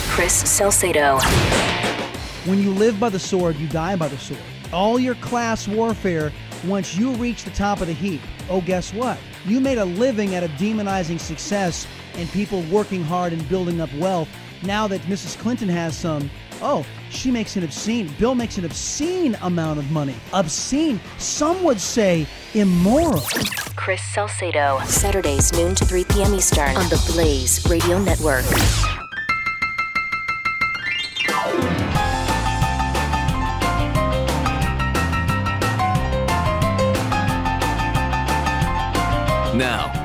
Chris Salcedo. When you live by the sword, you die by the sword. All your class warfare, once you reach the top of the heap, oh, guess what? You made a living out of demonizing success and people working hard and building up wealth. Now that Mrs. Clinton has some, oh, she makes an obscene, Bill makes an obscene amount of money. Obscene. Some would say immoral. Chris Salcedo. Saturdays, noon to 3 p.m. Eastern on the Blaze Radio Network.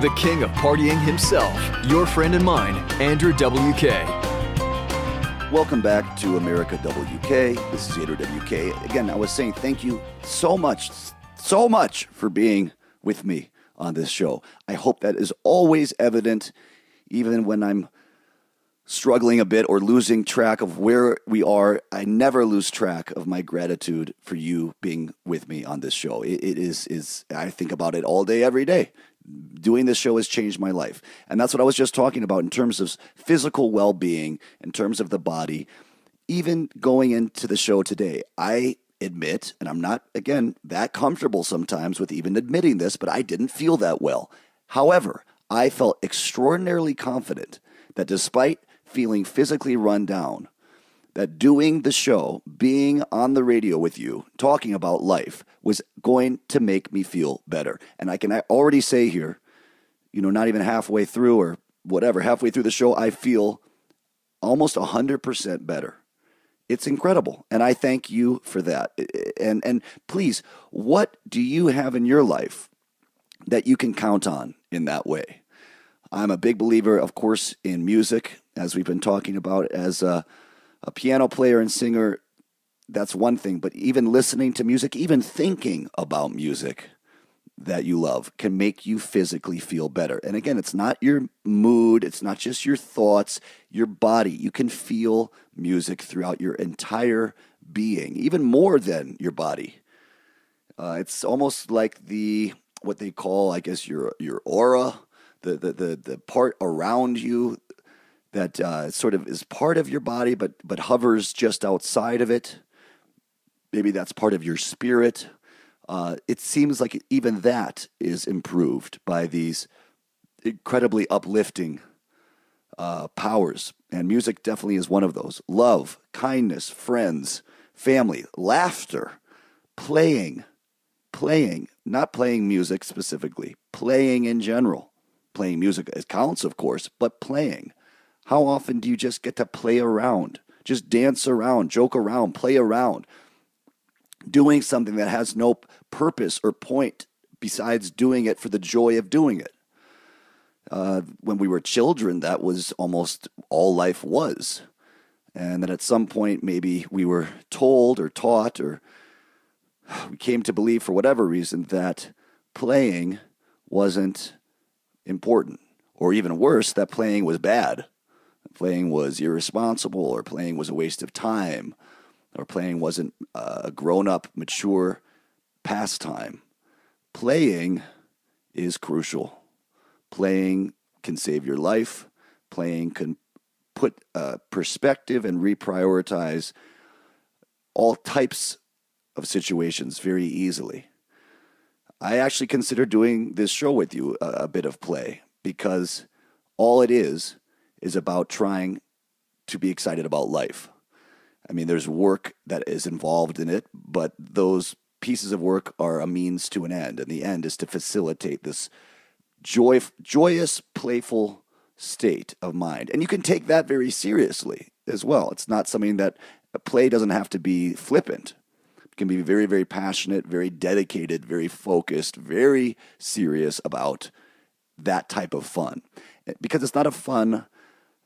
The king of partying himself, your friend and mine, Andrew WK. Welcome back to America WK. This is Andrew WK. Again, I was saying thank you so much, so much for being with me on this show. I hope that is always evident, even when I'm struggling a bit or losing track of where we are. I never lose track of my gratitude for you being with me on this show. it, it is is I think about it all day, every day doing this show has changed my life. And that's what I was just talking about in terms of physical well being, in terms of the body. Even going into the show today, I admit, and I'm not, again, that comfortable sometimes with even admitting this, but I didn't feel that well. However, I felt extraordinarily confident that despite feeling physically run down, that doing the show, being on the radio with you, talking about life, was going to make me feel better. And I can already say here, you know, not even halfway through or whatever, halfway through the show, I feel almost 100% better. It's incredible. And I thank you for that. And, and please, what do you have in your life that you can count on in that way? I'm a big believer, of course, in music, as we've been talking about, as a a piano player and singer, that's one thing, but even listening to music, even thinking about music that you love can make you physically feel better. And again, it's not your mood, it's not just your thoughts, your body. You can feel music throughout your entire being, even more than your body. Uh, it's almost like the what they call, I guess, your your aura, the the the, the part around you, that uh, sort of is part of your body, but but hovers just outside of it. Maybe that's part of your spirit. Uh, it seems like even that is improved by these incredibly uplifting uh, powers, and music definitely is one of those. Love, kindness, friends, family, laughter, playing, playing, not playing music specifically, playing in general. Playing music counts, of course, but playing how often do you just get to play around? Just dance around, joke around, play around, doing something that has no purpose or point besides doing it for the joy of doing it. Uh, when we were children, that was almost all life was. And then at some point, maybe we were told or taught or we came to believe for whatever reason that playing wasn't important, or even worse, that playing was bad playing was irresponsible or playing was a waste of time or playing wasn't a grown up, mature pastime. Playing is crucial. Playing can save your life. Playing can put uh, perspective and reprioritize all types of situations very easily. I actually consider doing this show with you a, a bit of play because all it is is about trying to be excited about life. I mean, there's work that is involved in it, but those pieces of work are a means to an end, and the end is to facilitate this joy, joyous, playful state of mind. And you can take that very seriously as well. It's not something that play doesn't have to be flippant. It can be very, very passionate, very dedicated, very focused, very serious about that type of fun. Because it's not a fun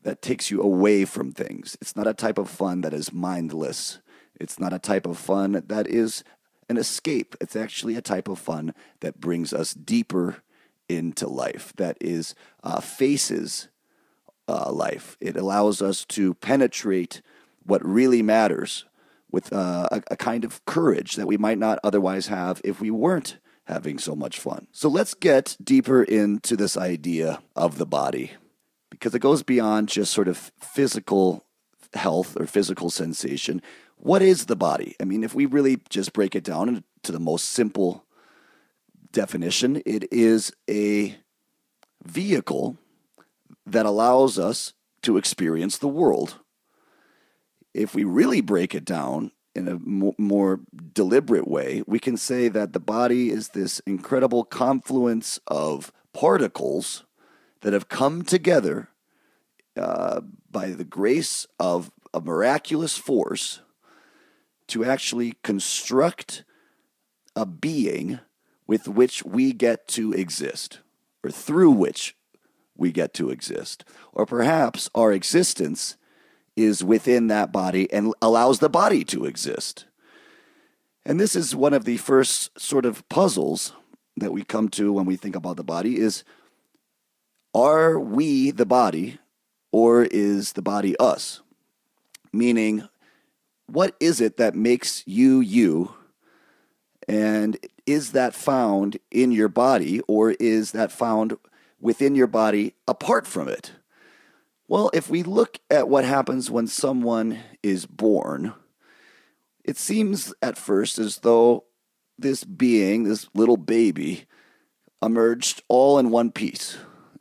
that takes you away from things. It's not a type of fun that is mindless. It's not a type of fun that is an escape. It's actually a type of fun that brings us deeper into life, that is uh, faces uh, life. It allows us to penetrate what really matters with uh, a, a kind of courage that we might not otherwise have if we weren't having so much fun. So let's get deeper into this idea of the body because it goes beyond just sort of physical health or physical sensation. What is the body? I mean, if we really just break it down to the most simple definition, it is a vehicle that allows us to experience the world. If we really break it down in a more deliberate way, we can say that the body is this incredible confluence of particles that have come together uh, by the grace of a miraculous force to actually construct a being with which we get to exist, or through which we get to exist. Or perhaps our existence is within that body and allows the body to exist. And this is one of the first sort of puzzles that we come to when we think about the body is are we the body or is the body us? Meaning, what is it that makes you you? And is that found in your body or is that found within your body apart from it? Well, if we look at what happens when someone is born, it seems at first as though this being, this little baby, emerged all in one piece,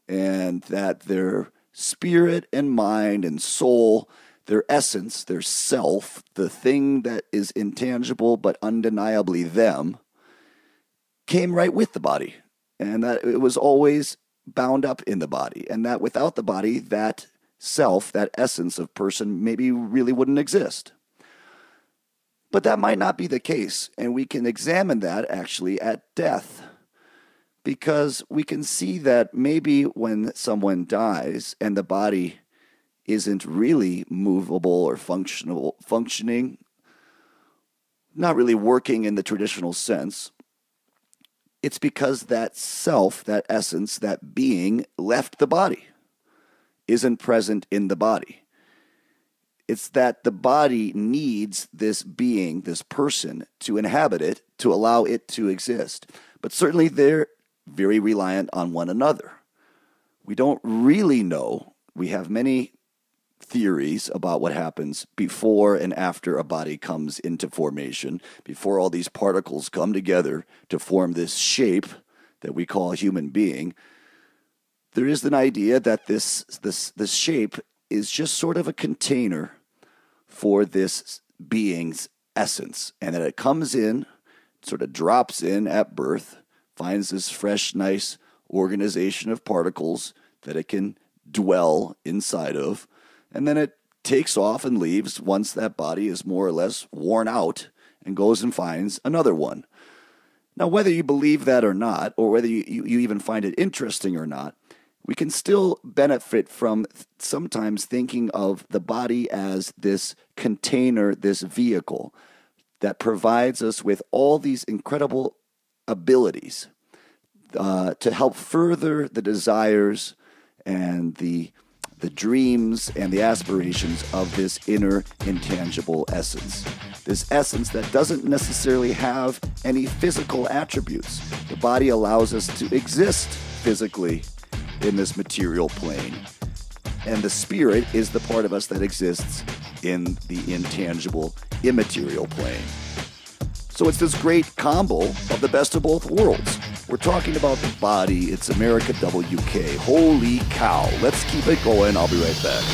and that their spirit and mind and soul, their essence, their self, the thing that is intangible but undeniably them, came right with the body, and that it was always bound up in the body, and that without the body, that self, that essence of person, maybe really wouldn't exist. But that might not be the case, and we can examine that actually at death. Because we can see that maybe when someone dies and the body isn't really movable or functional, functioning, not really working in the traditional sense, it's because that self, that essence, that being left the body, isn't present in the body. It's that the body needs this being, this person, to inhabit it, to allow it to exist. But certainly they're very reliant on one another. We don't really know. We have many theories about what happens before and after a body comes into formation, before all these particles come together to form this shape that we call a human being. There is an idea that this, this, this shape is just sort of a container for this being's essence, and that it comes in, sort of drops in at birth, finds this fresh, nice organization of particles that it can dwell inside of and then it takes off and leaves once that body is more or less worn out and goes and finds another one. Now, whether you believe that or not, or whether you, you, you even find it interesting or not, we can still benefit from sometimes thinking of the body as this container, this vehicle that provides us with all these incredible abilities uh, to help further the desires and the the dreams and the aspirations of this inner intangible essence. This essence that doesn't necessarily have any physical attributes. The body allows us to exist physically in this material plane. And the spirit is the part of us that exists in the intangible, immaterial plane. So it's this great combo of the best of both worlds. We're talking about the body. It's America WK. Holy cow. Let's keep it going. I'll be right back.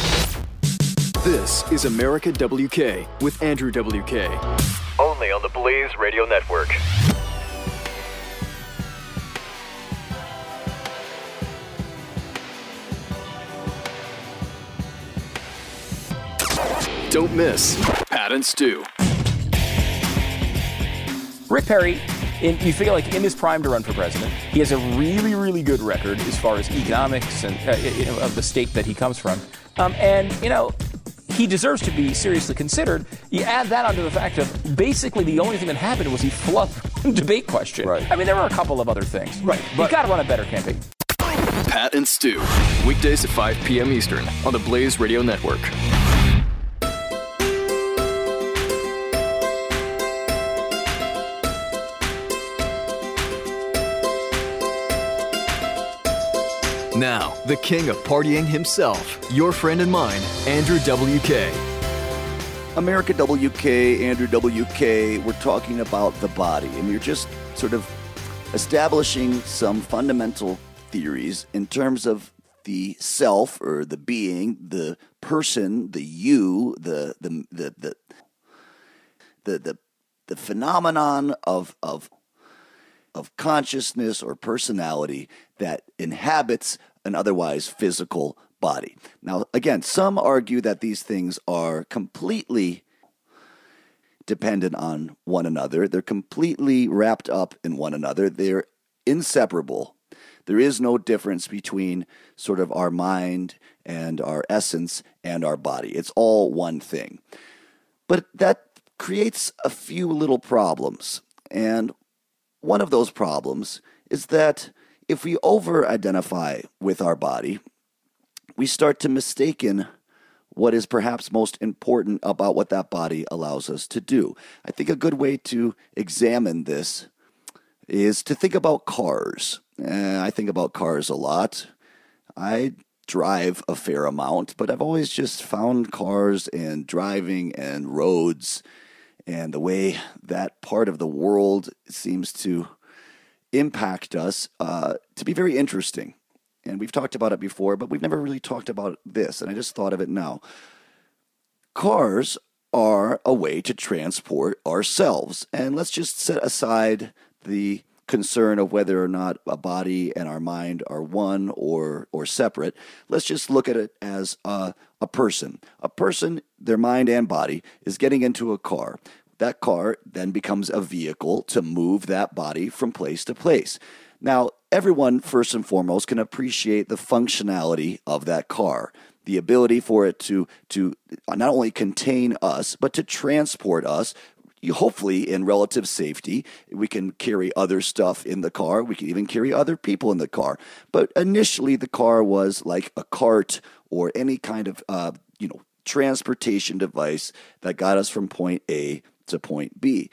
This is America WK with Andrew WK. Only on the Blaze Radio Network. Don't miss Pat and Stu. Rick Perry, in, you feel like in his prime to run for president, he has a really, really good record as far as economics and uh, you know, of the state that he comes from. Um, and, you know, he deserves to be seriously considered. You add that onto the fact of basically the only thing that happened was he flubbed one debate question. Right. I mean, there were a couple of other things. Right. He's got to run a better campaign. Pat and Stu, weekdays at 5 p.m. Eastern on the Blaze Radio Network. Now, the king of partying himself, your friend and mine, Andrew WK. America WK, Andrew WK, we're talking about the body, and we're just sort of establishing some fundamental theories in terms of the self or the being, the person, the you, the the the the the, the, the phenomenon of of of consciousness or personality that inhabits an otherwise physical body. Now, again, some argue that these things are completely dependent on one another. They're completely wrapped up in one another. They're inseparable. There is no difference between sort of our mind and our essence and our body. It's all one thing. But that creates a few little problems. And one of those problems is that if we over identify with our body, we start to mistaken what is perhaps most important about what that body allows us to do. I think a good way to examine this is to think about cars. Uh, I think about cars a lot. I drive a fair amount, but I've always just found cars and driving and roads and the way that part of the world seems to impact us uh, to be very interesting. And we've talked about it before, but we've never really talked about this. And I just thought of it now. Cars are a way to transport ourselves. And let's just set aside the concern of whether or not a body and our mind are one or or separate. Let's just look at it as a, a person. A person, their mind and body, is getting into a car. That car then becomes a vehicle to move that body from place to place. Now, everyone, first and foremost, can appreciate the functionality of that car the ability for it to to not only contain us but to transport us hopefully in relative safety. We can carry other stuff in the car. We can even carry other people in the car. But initially the car was like a cart or any kind of uh, you know transportation device that got us from point a to point b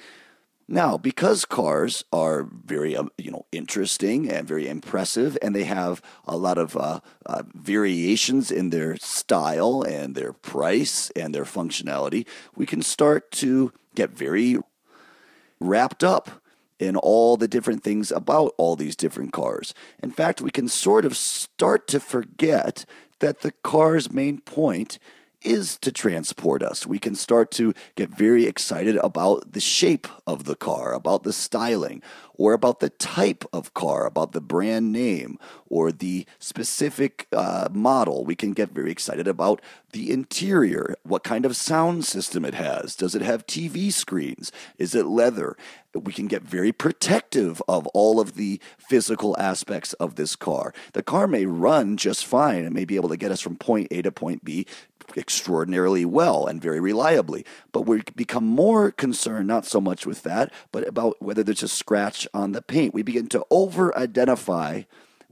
now, because cars are very, um, you know, interesting and very impressive, and they have a lot of uh, uh, variations in their style and their price and their functionality, we can start to get very wrapped up in all the different things about all these different cars. In fact, we can sort of start to forget that the car's main point is to transport us. We can start to get very excited about the shape of the car, about the styling, or about the type of car, about the brand name, or the specific uh, model. We can get very excited about the interior, what kind of sound system it has. Does it have TV screens? Is it leather? We can get very protective of all of the physical aspects of this car. The car may run just fine and may be able to get us from point A to point B extraordinarily well and very reliably. But we become more concerned not so much with that, but about whether there's a scratch on the paint. We begin to over identify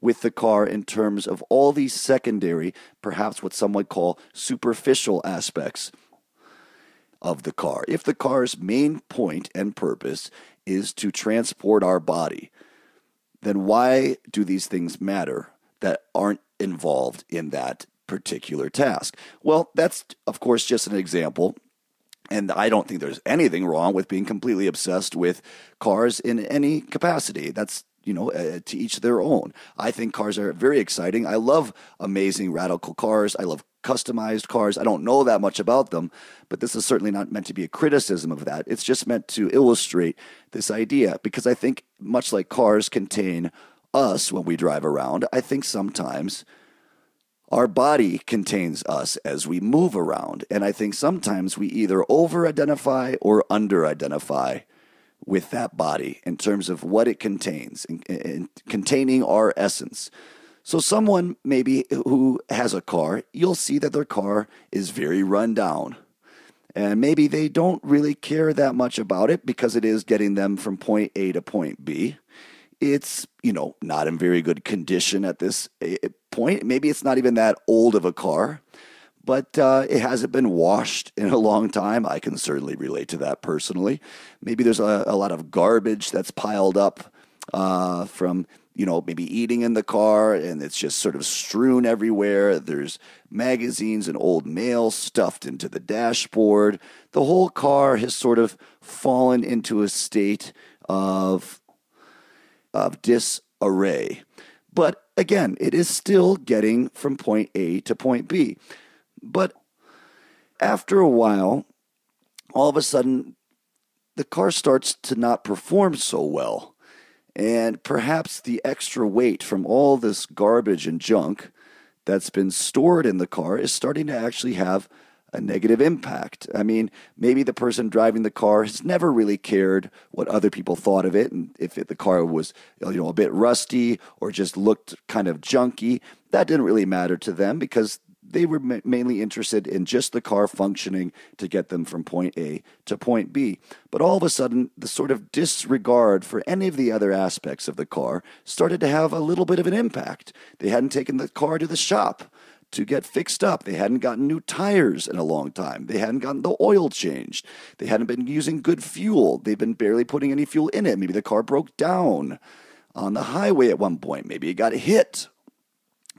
with the car in terms of all these secondary, perhaps what some would call superficial aspects of the car. If the car's main point and purpose is to transport our body, then why do these things matter that aren't involved in that particular task. Well, that's, of course, just an example. And I don't think there's anything wrong with being completely obsessed with cars in any capacity. That's you know, uh, to each their own. I think cars are very exciting. I love amazing, radical cars. I love customized cars. I don't know that much about them, but this is certainly not meant to be a criticism of that. It's just meant to illustrate this idea because I think, much like cars contain us when we drive around, I think sometimes our body contains us as we move around. And I think sometimes we either over identify or under identify with that body in terms of what it contains, in, in containing our essence. So, someone maybe who has a car, you'll see that their car is very run down. And maybe they don't really care that much about it because it is getting them from point A to point B. It's, you know, not in very good condition at this eh, point. Maybe it's not even that old of a car, but uh, it hasn't been washed in a long time. I can certainly relate to that personally. Maybe there's a, a lot of garbage that's piled up uh, from you know, maybe eating in the car and it's just sort of strewn everywhere. There's magazines and old mail stuffed into the dashboard. The whole car has sort of fallen into a state of, of disarray. But again, it is still getting from point A to point B. But after a while, all of a sudden, the car starts to not perform so well. And perhaps the extra weight from all this garbage and junk that's been stored in the car is starting to actually have a negative impact. I mean, maybe the person driving the car has never really cared what other people thought of it, and if it, the car was you know a bit rusty or just looked kind of junky, that didn't really matter to them because they were ma- mainly interested in just the car functioning to get them from point A to point B. But all of a sudden, the sort of disregard for any of the other aspects of the car started to have a little bit of an impact. They hadn't taken the car to the shop to get fixed up. They hadn't gotten new tires in a long time. They hadn't gotten the oil changed. They hadn't been using good fuel. They've been barely putting any fuel in it. Maybe the car broke down on the highway at one point. Maybe it got hit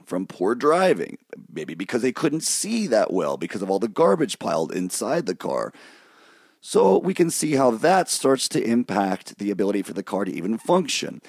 from poor driving, maybe because they couldn't see that well because of all the garbage piled inside the car. So we can see how that starts to impact the ability for the car to even function.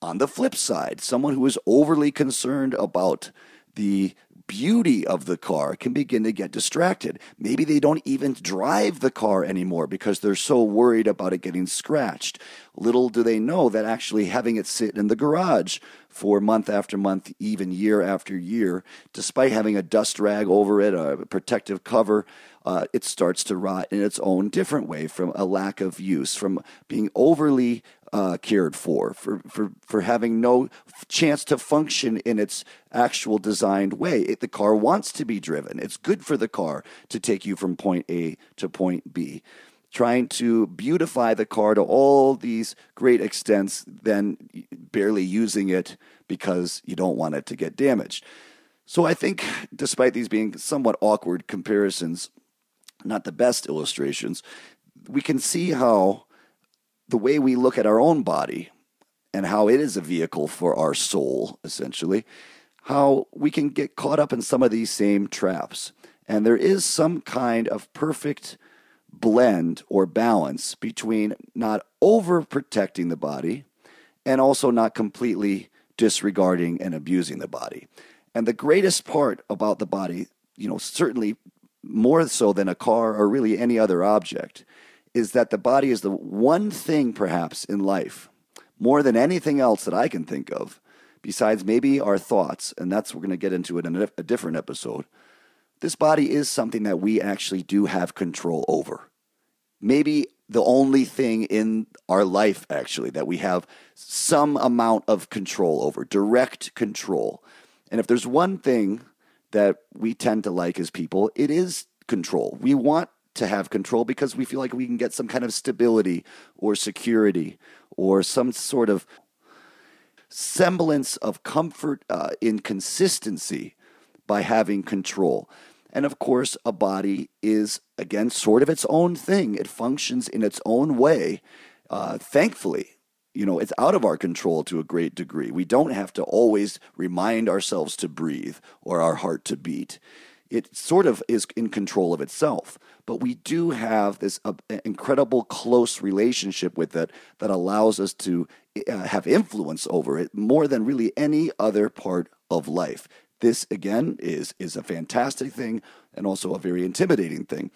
On the flip side, someone who is overly concerned about the beauty of the car can begin to get distracted. Maybe they don't even drive the car anymore because they're so worried about it getting scratched. Little do they know that actually having it sit in the garage for month after month, even year after year, despite having a dust rag over it, a protective cover, uh, it starts to rot in its own different way from a lack of use, from being overly uh, cared for, for, for, for having no chance to function in its actual designed way. It, the car wants to be driven. It's good for the car to take you from point A to point B trying to beautify the car to all these great extents, then barely using it because you don't want it to get damaged. So I think, despite these being somewhat awkward comparisons, not the best illustrations, we can see how the way we look at our own body and how it is a vehicle for our soul, essentially, how we can get caught up in some of these same traps. And there is some kind of perfect blend or balance between not overprotecting the body and also not completely disregarding and abusing the body. And the greatest part about the body, you know, certainly more so than a car or really any other object, is that the body is the one thing perhaps in life, more than anything else that I can think of, besides maybe our thoughts, and that's we're going to get into it in a, a different episode this body is something that we actually do have control over. Maybe the only thing in our life, actually, that we have some amount of control over, direct control. And if there's one thing that we tend to like as people, it is control. We want to have control because we feel like we can get some kind of stability or security or some sort of semblance of comfort uh, in consistency by having control. And of course, a body is, again, sort of its own thing. It functions in its own way. Uh, thankfully, you know, it's out of our control to a great degree. We don't have to always remind ourselves to breathe or our heart to beat. It sort of is in control of itself, but we do have this uh, incredible close relationship with it that allows us to uh, have influence over it more than really any other part of life. This again is is a fantastic thing and also a very intimidating thing.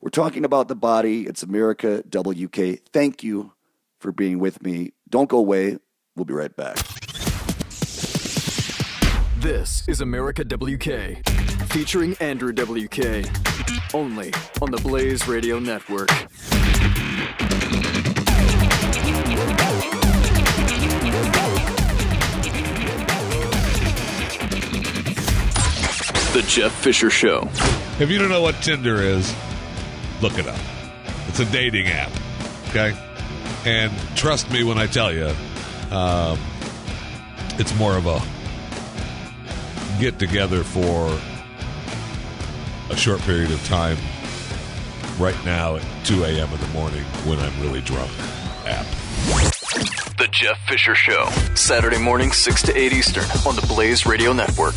We're talking about the body. It's America WK. Thank you for being with me. Don't go away. We'll be right back. This is America WK, featuring Andrew WK, only on the Blaze Radio Network. The Jeff Fisher Show. If you don't know what Tinder is, look it up. It's a dating app, okay? And trust me when I tell you, um, it's more of a get together for a short period of time right now at 2 a.m. in the morning when I'm really drunk app. The Jeff Fisher Show. Saturday morning, 6 to 8 Eastern on the Blaze Radio Network.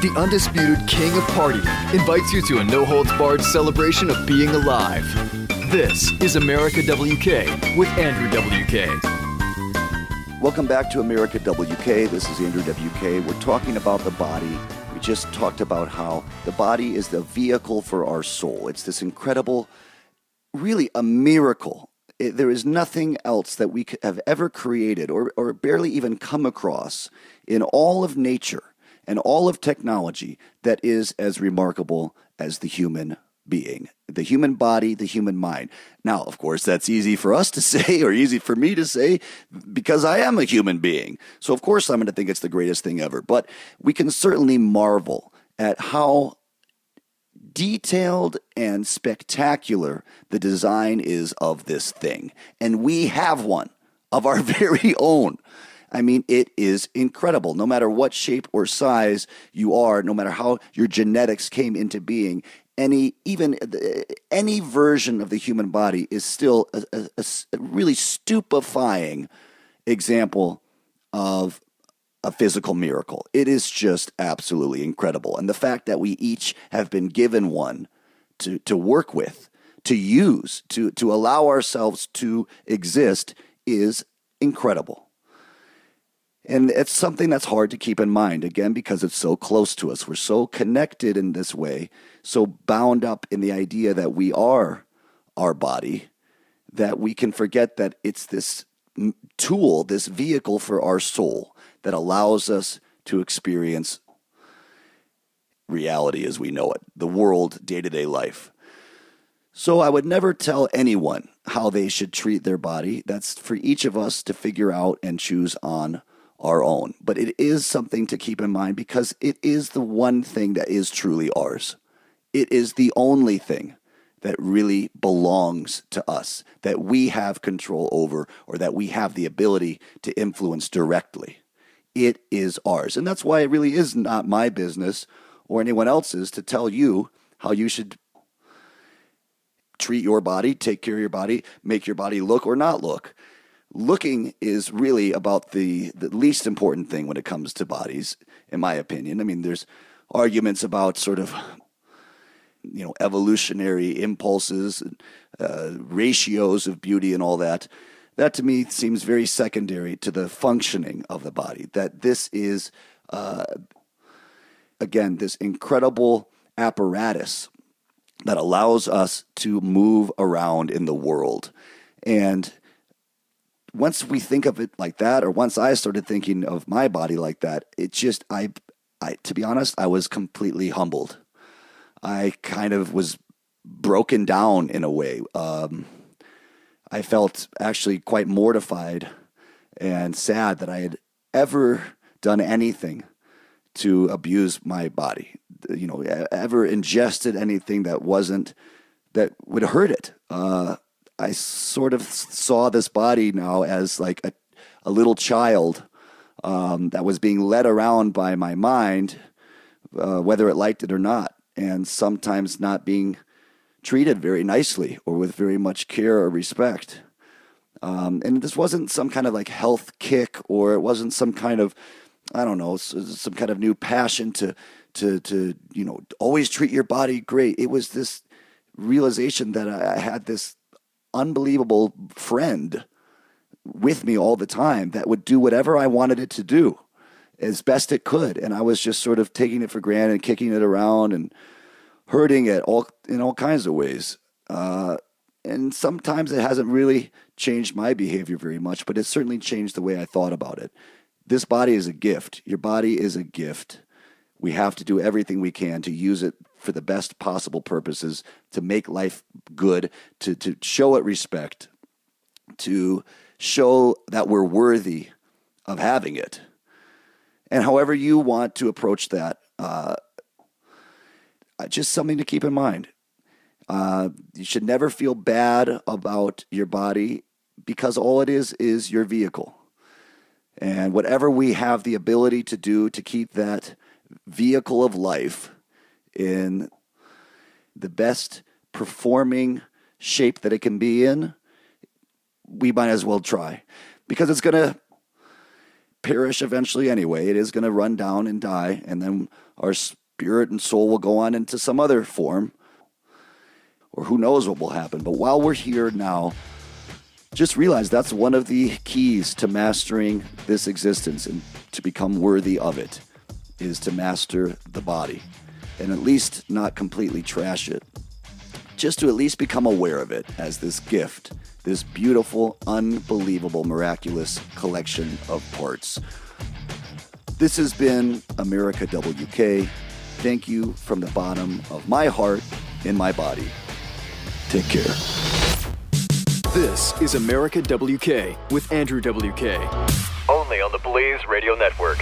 The undisputed king of partying invites you to a no holds barred celebration of being alive. This is America WK with Andrew WK. Welcome back to America WK. This is Andrew WK. We're talking about the body. We just talked about how the body is the vehicle for our soul. It's this incredible, really a miracle. There is nothing else that we have ever created or, or barely even come across in all of nature and all of technology that is as remarkable as the human being, the human body, the human mind. Now, of course, that's easy for us to [LAUGHS] say or easy for me to say because I am a human being. So, of course, I'm going to think it's the greatest thing ever. But we can certainly marvel at how detailed and spectacular the design is of this thing. And we have one of our [LAUGHS] very own. I mean, it is incredible. No matter what shape or size you are, no matter how your genetics came into being, any even any version of the human body is still a, a, a really stupefying example of a physical miracle. It is just absolutely incredible. And the fact that we each have been given one to, to work with, to use, to, to allow ourselves to exist is incredible. And it's something that's hard to keep in mind, again, because it's so close to us. We're so connected in this way, so bound up in the idea that we are our body, that we can forget that it's this tool, this vehicle for our soul that allows us to experience reality as we know it, the world, day to day life. So I would never tell anyone how they should treat their body. That's for each of us to figure out and choose on our own. But it is something to keep in mind because it is the one thing that is truly ours. It is the only thing that really belongs to us, that we have control over, or that we have the ability to influence directly. It is ours. And that's why it really is not my business or anyone else's to tell you how you should treat your body, take care of your body, make your body look or not look looking is really about the, the least important thing when it comes to bodies, in my opinion. I mean, there's arguments about sort of you know evolutionary impulses, uh, ratios of beauty, and all that. That to me seems very secondary to the functioning of the body. That this is uh, again this incredible apparatus that allows us to move around in the world and once we think of it like that, or once I started thinking of my body like that, it just I, I to be honest, I was completely humbled. I kind of was broken down in a way. Um, I felt actually quite mortified and sad that I had ever done anything to abuse my body. You know, ever ingested anything that wasn't that would hurt it. Uh, I sort of saw this body now as like a, a little child um, that was being led around by my mind, uh, whether it liked it or not, and sometimes not being treated very nicely or with very much care or respect. Um, and this wasn't some kind of like health kick, or it wasn't some kind of, I don't know, some kind of new passion to to to you know always treat your body great. It was this realization that I had this unbelievable friend with me all the time that would do whatever I wanted it to do as best it could. And I was just sort of taking it for granted and kicking it around and hurting it all in all kinds of ways. Uh, and sometimes it hasn't really changed my behavior very much, but it certainly changed the way I thought about it. This body is a gift. Your body is a gift. We have to do everything we can to use it for the best possible purposes, to make life good, to, to show it respect, to show that we're worthy of having it. And however you want to approach that, uh, just something to keep in mind. Uh, you should never feel bad about your body because all it is is your vehicle. And whatever we have the ability to do to keep that vehicle of life in the best performing shape that it can be in, we might as well try because it's going to perish eventually anyway. It is going to run down and die, and then our spirit and soul will go on into some other form, or who knows what will happen. But while we're here now, just realize that's one of the keys to mastering this existence and to become worthy of it is to master the body and at least not completely trash it. Just to at least become aware of it as this gift, this beautiful, unbelievable, miraculous collection of parts. This has been America WK. Thank you from the bottom of my heart and my body. Take care. This is America WK with Andrew WK. Only on the Blaze Radio Network.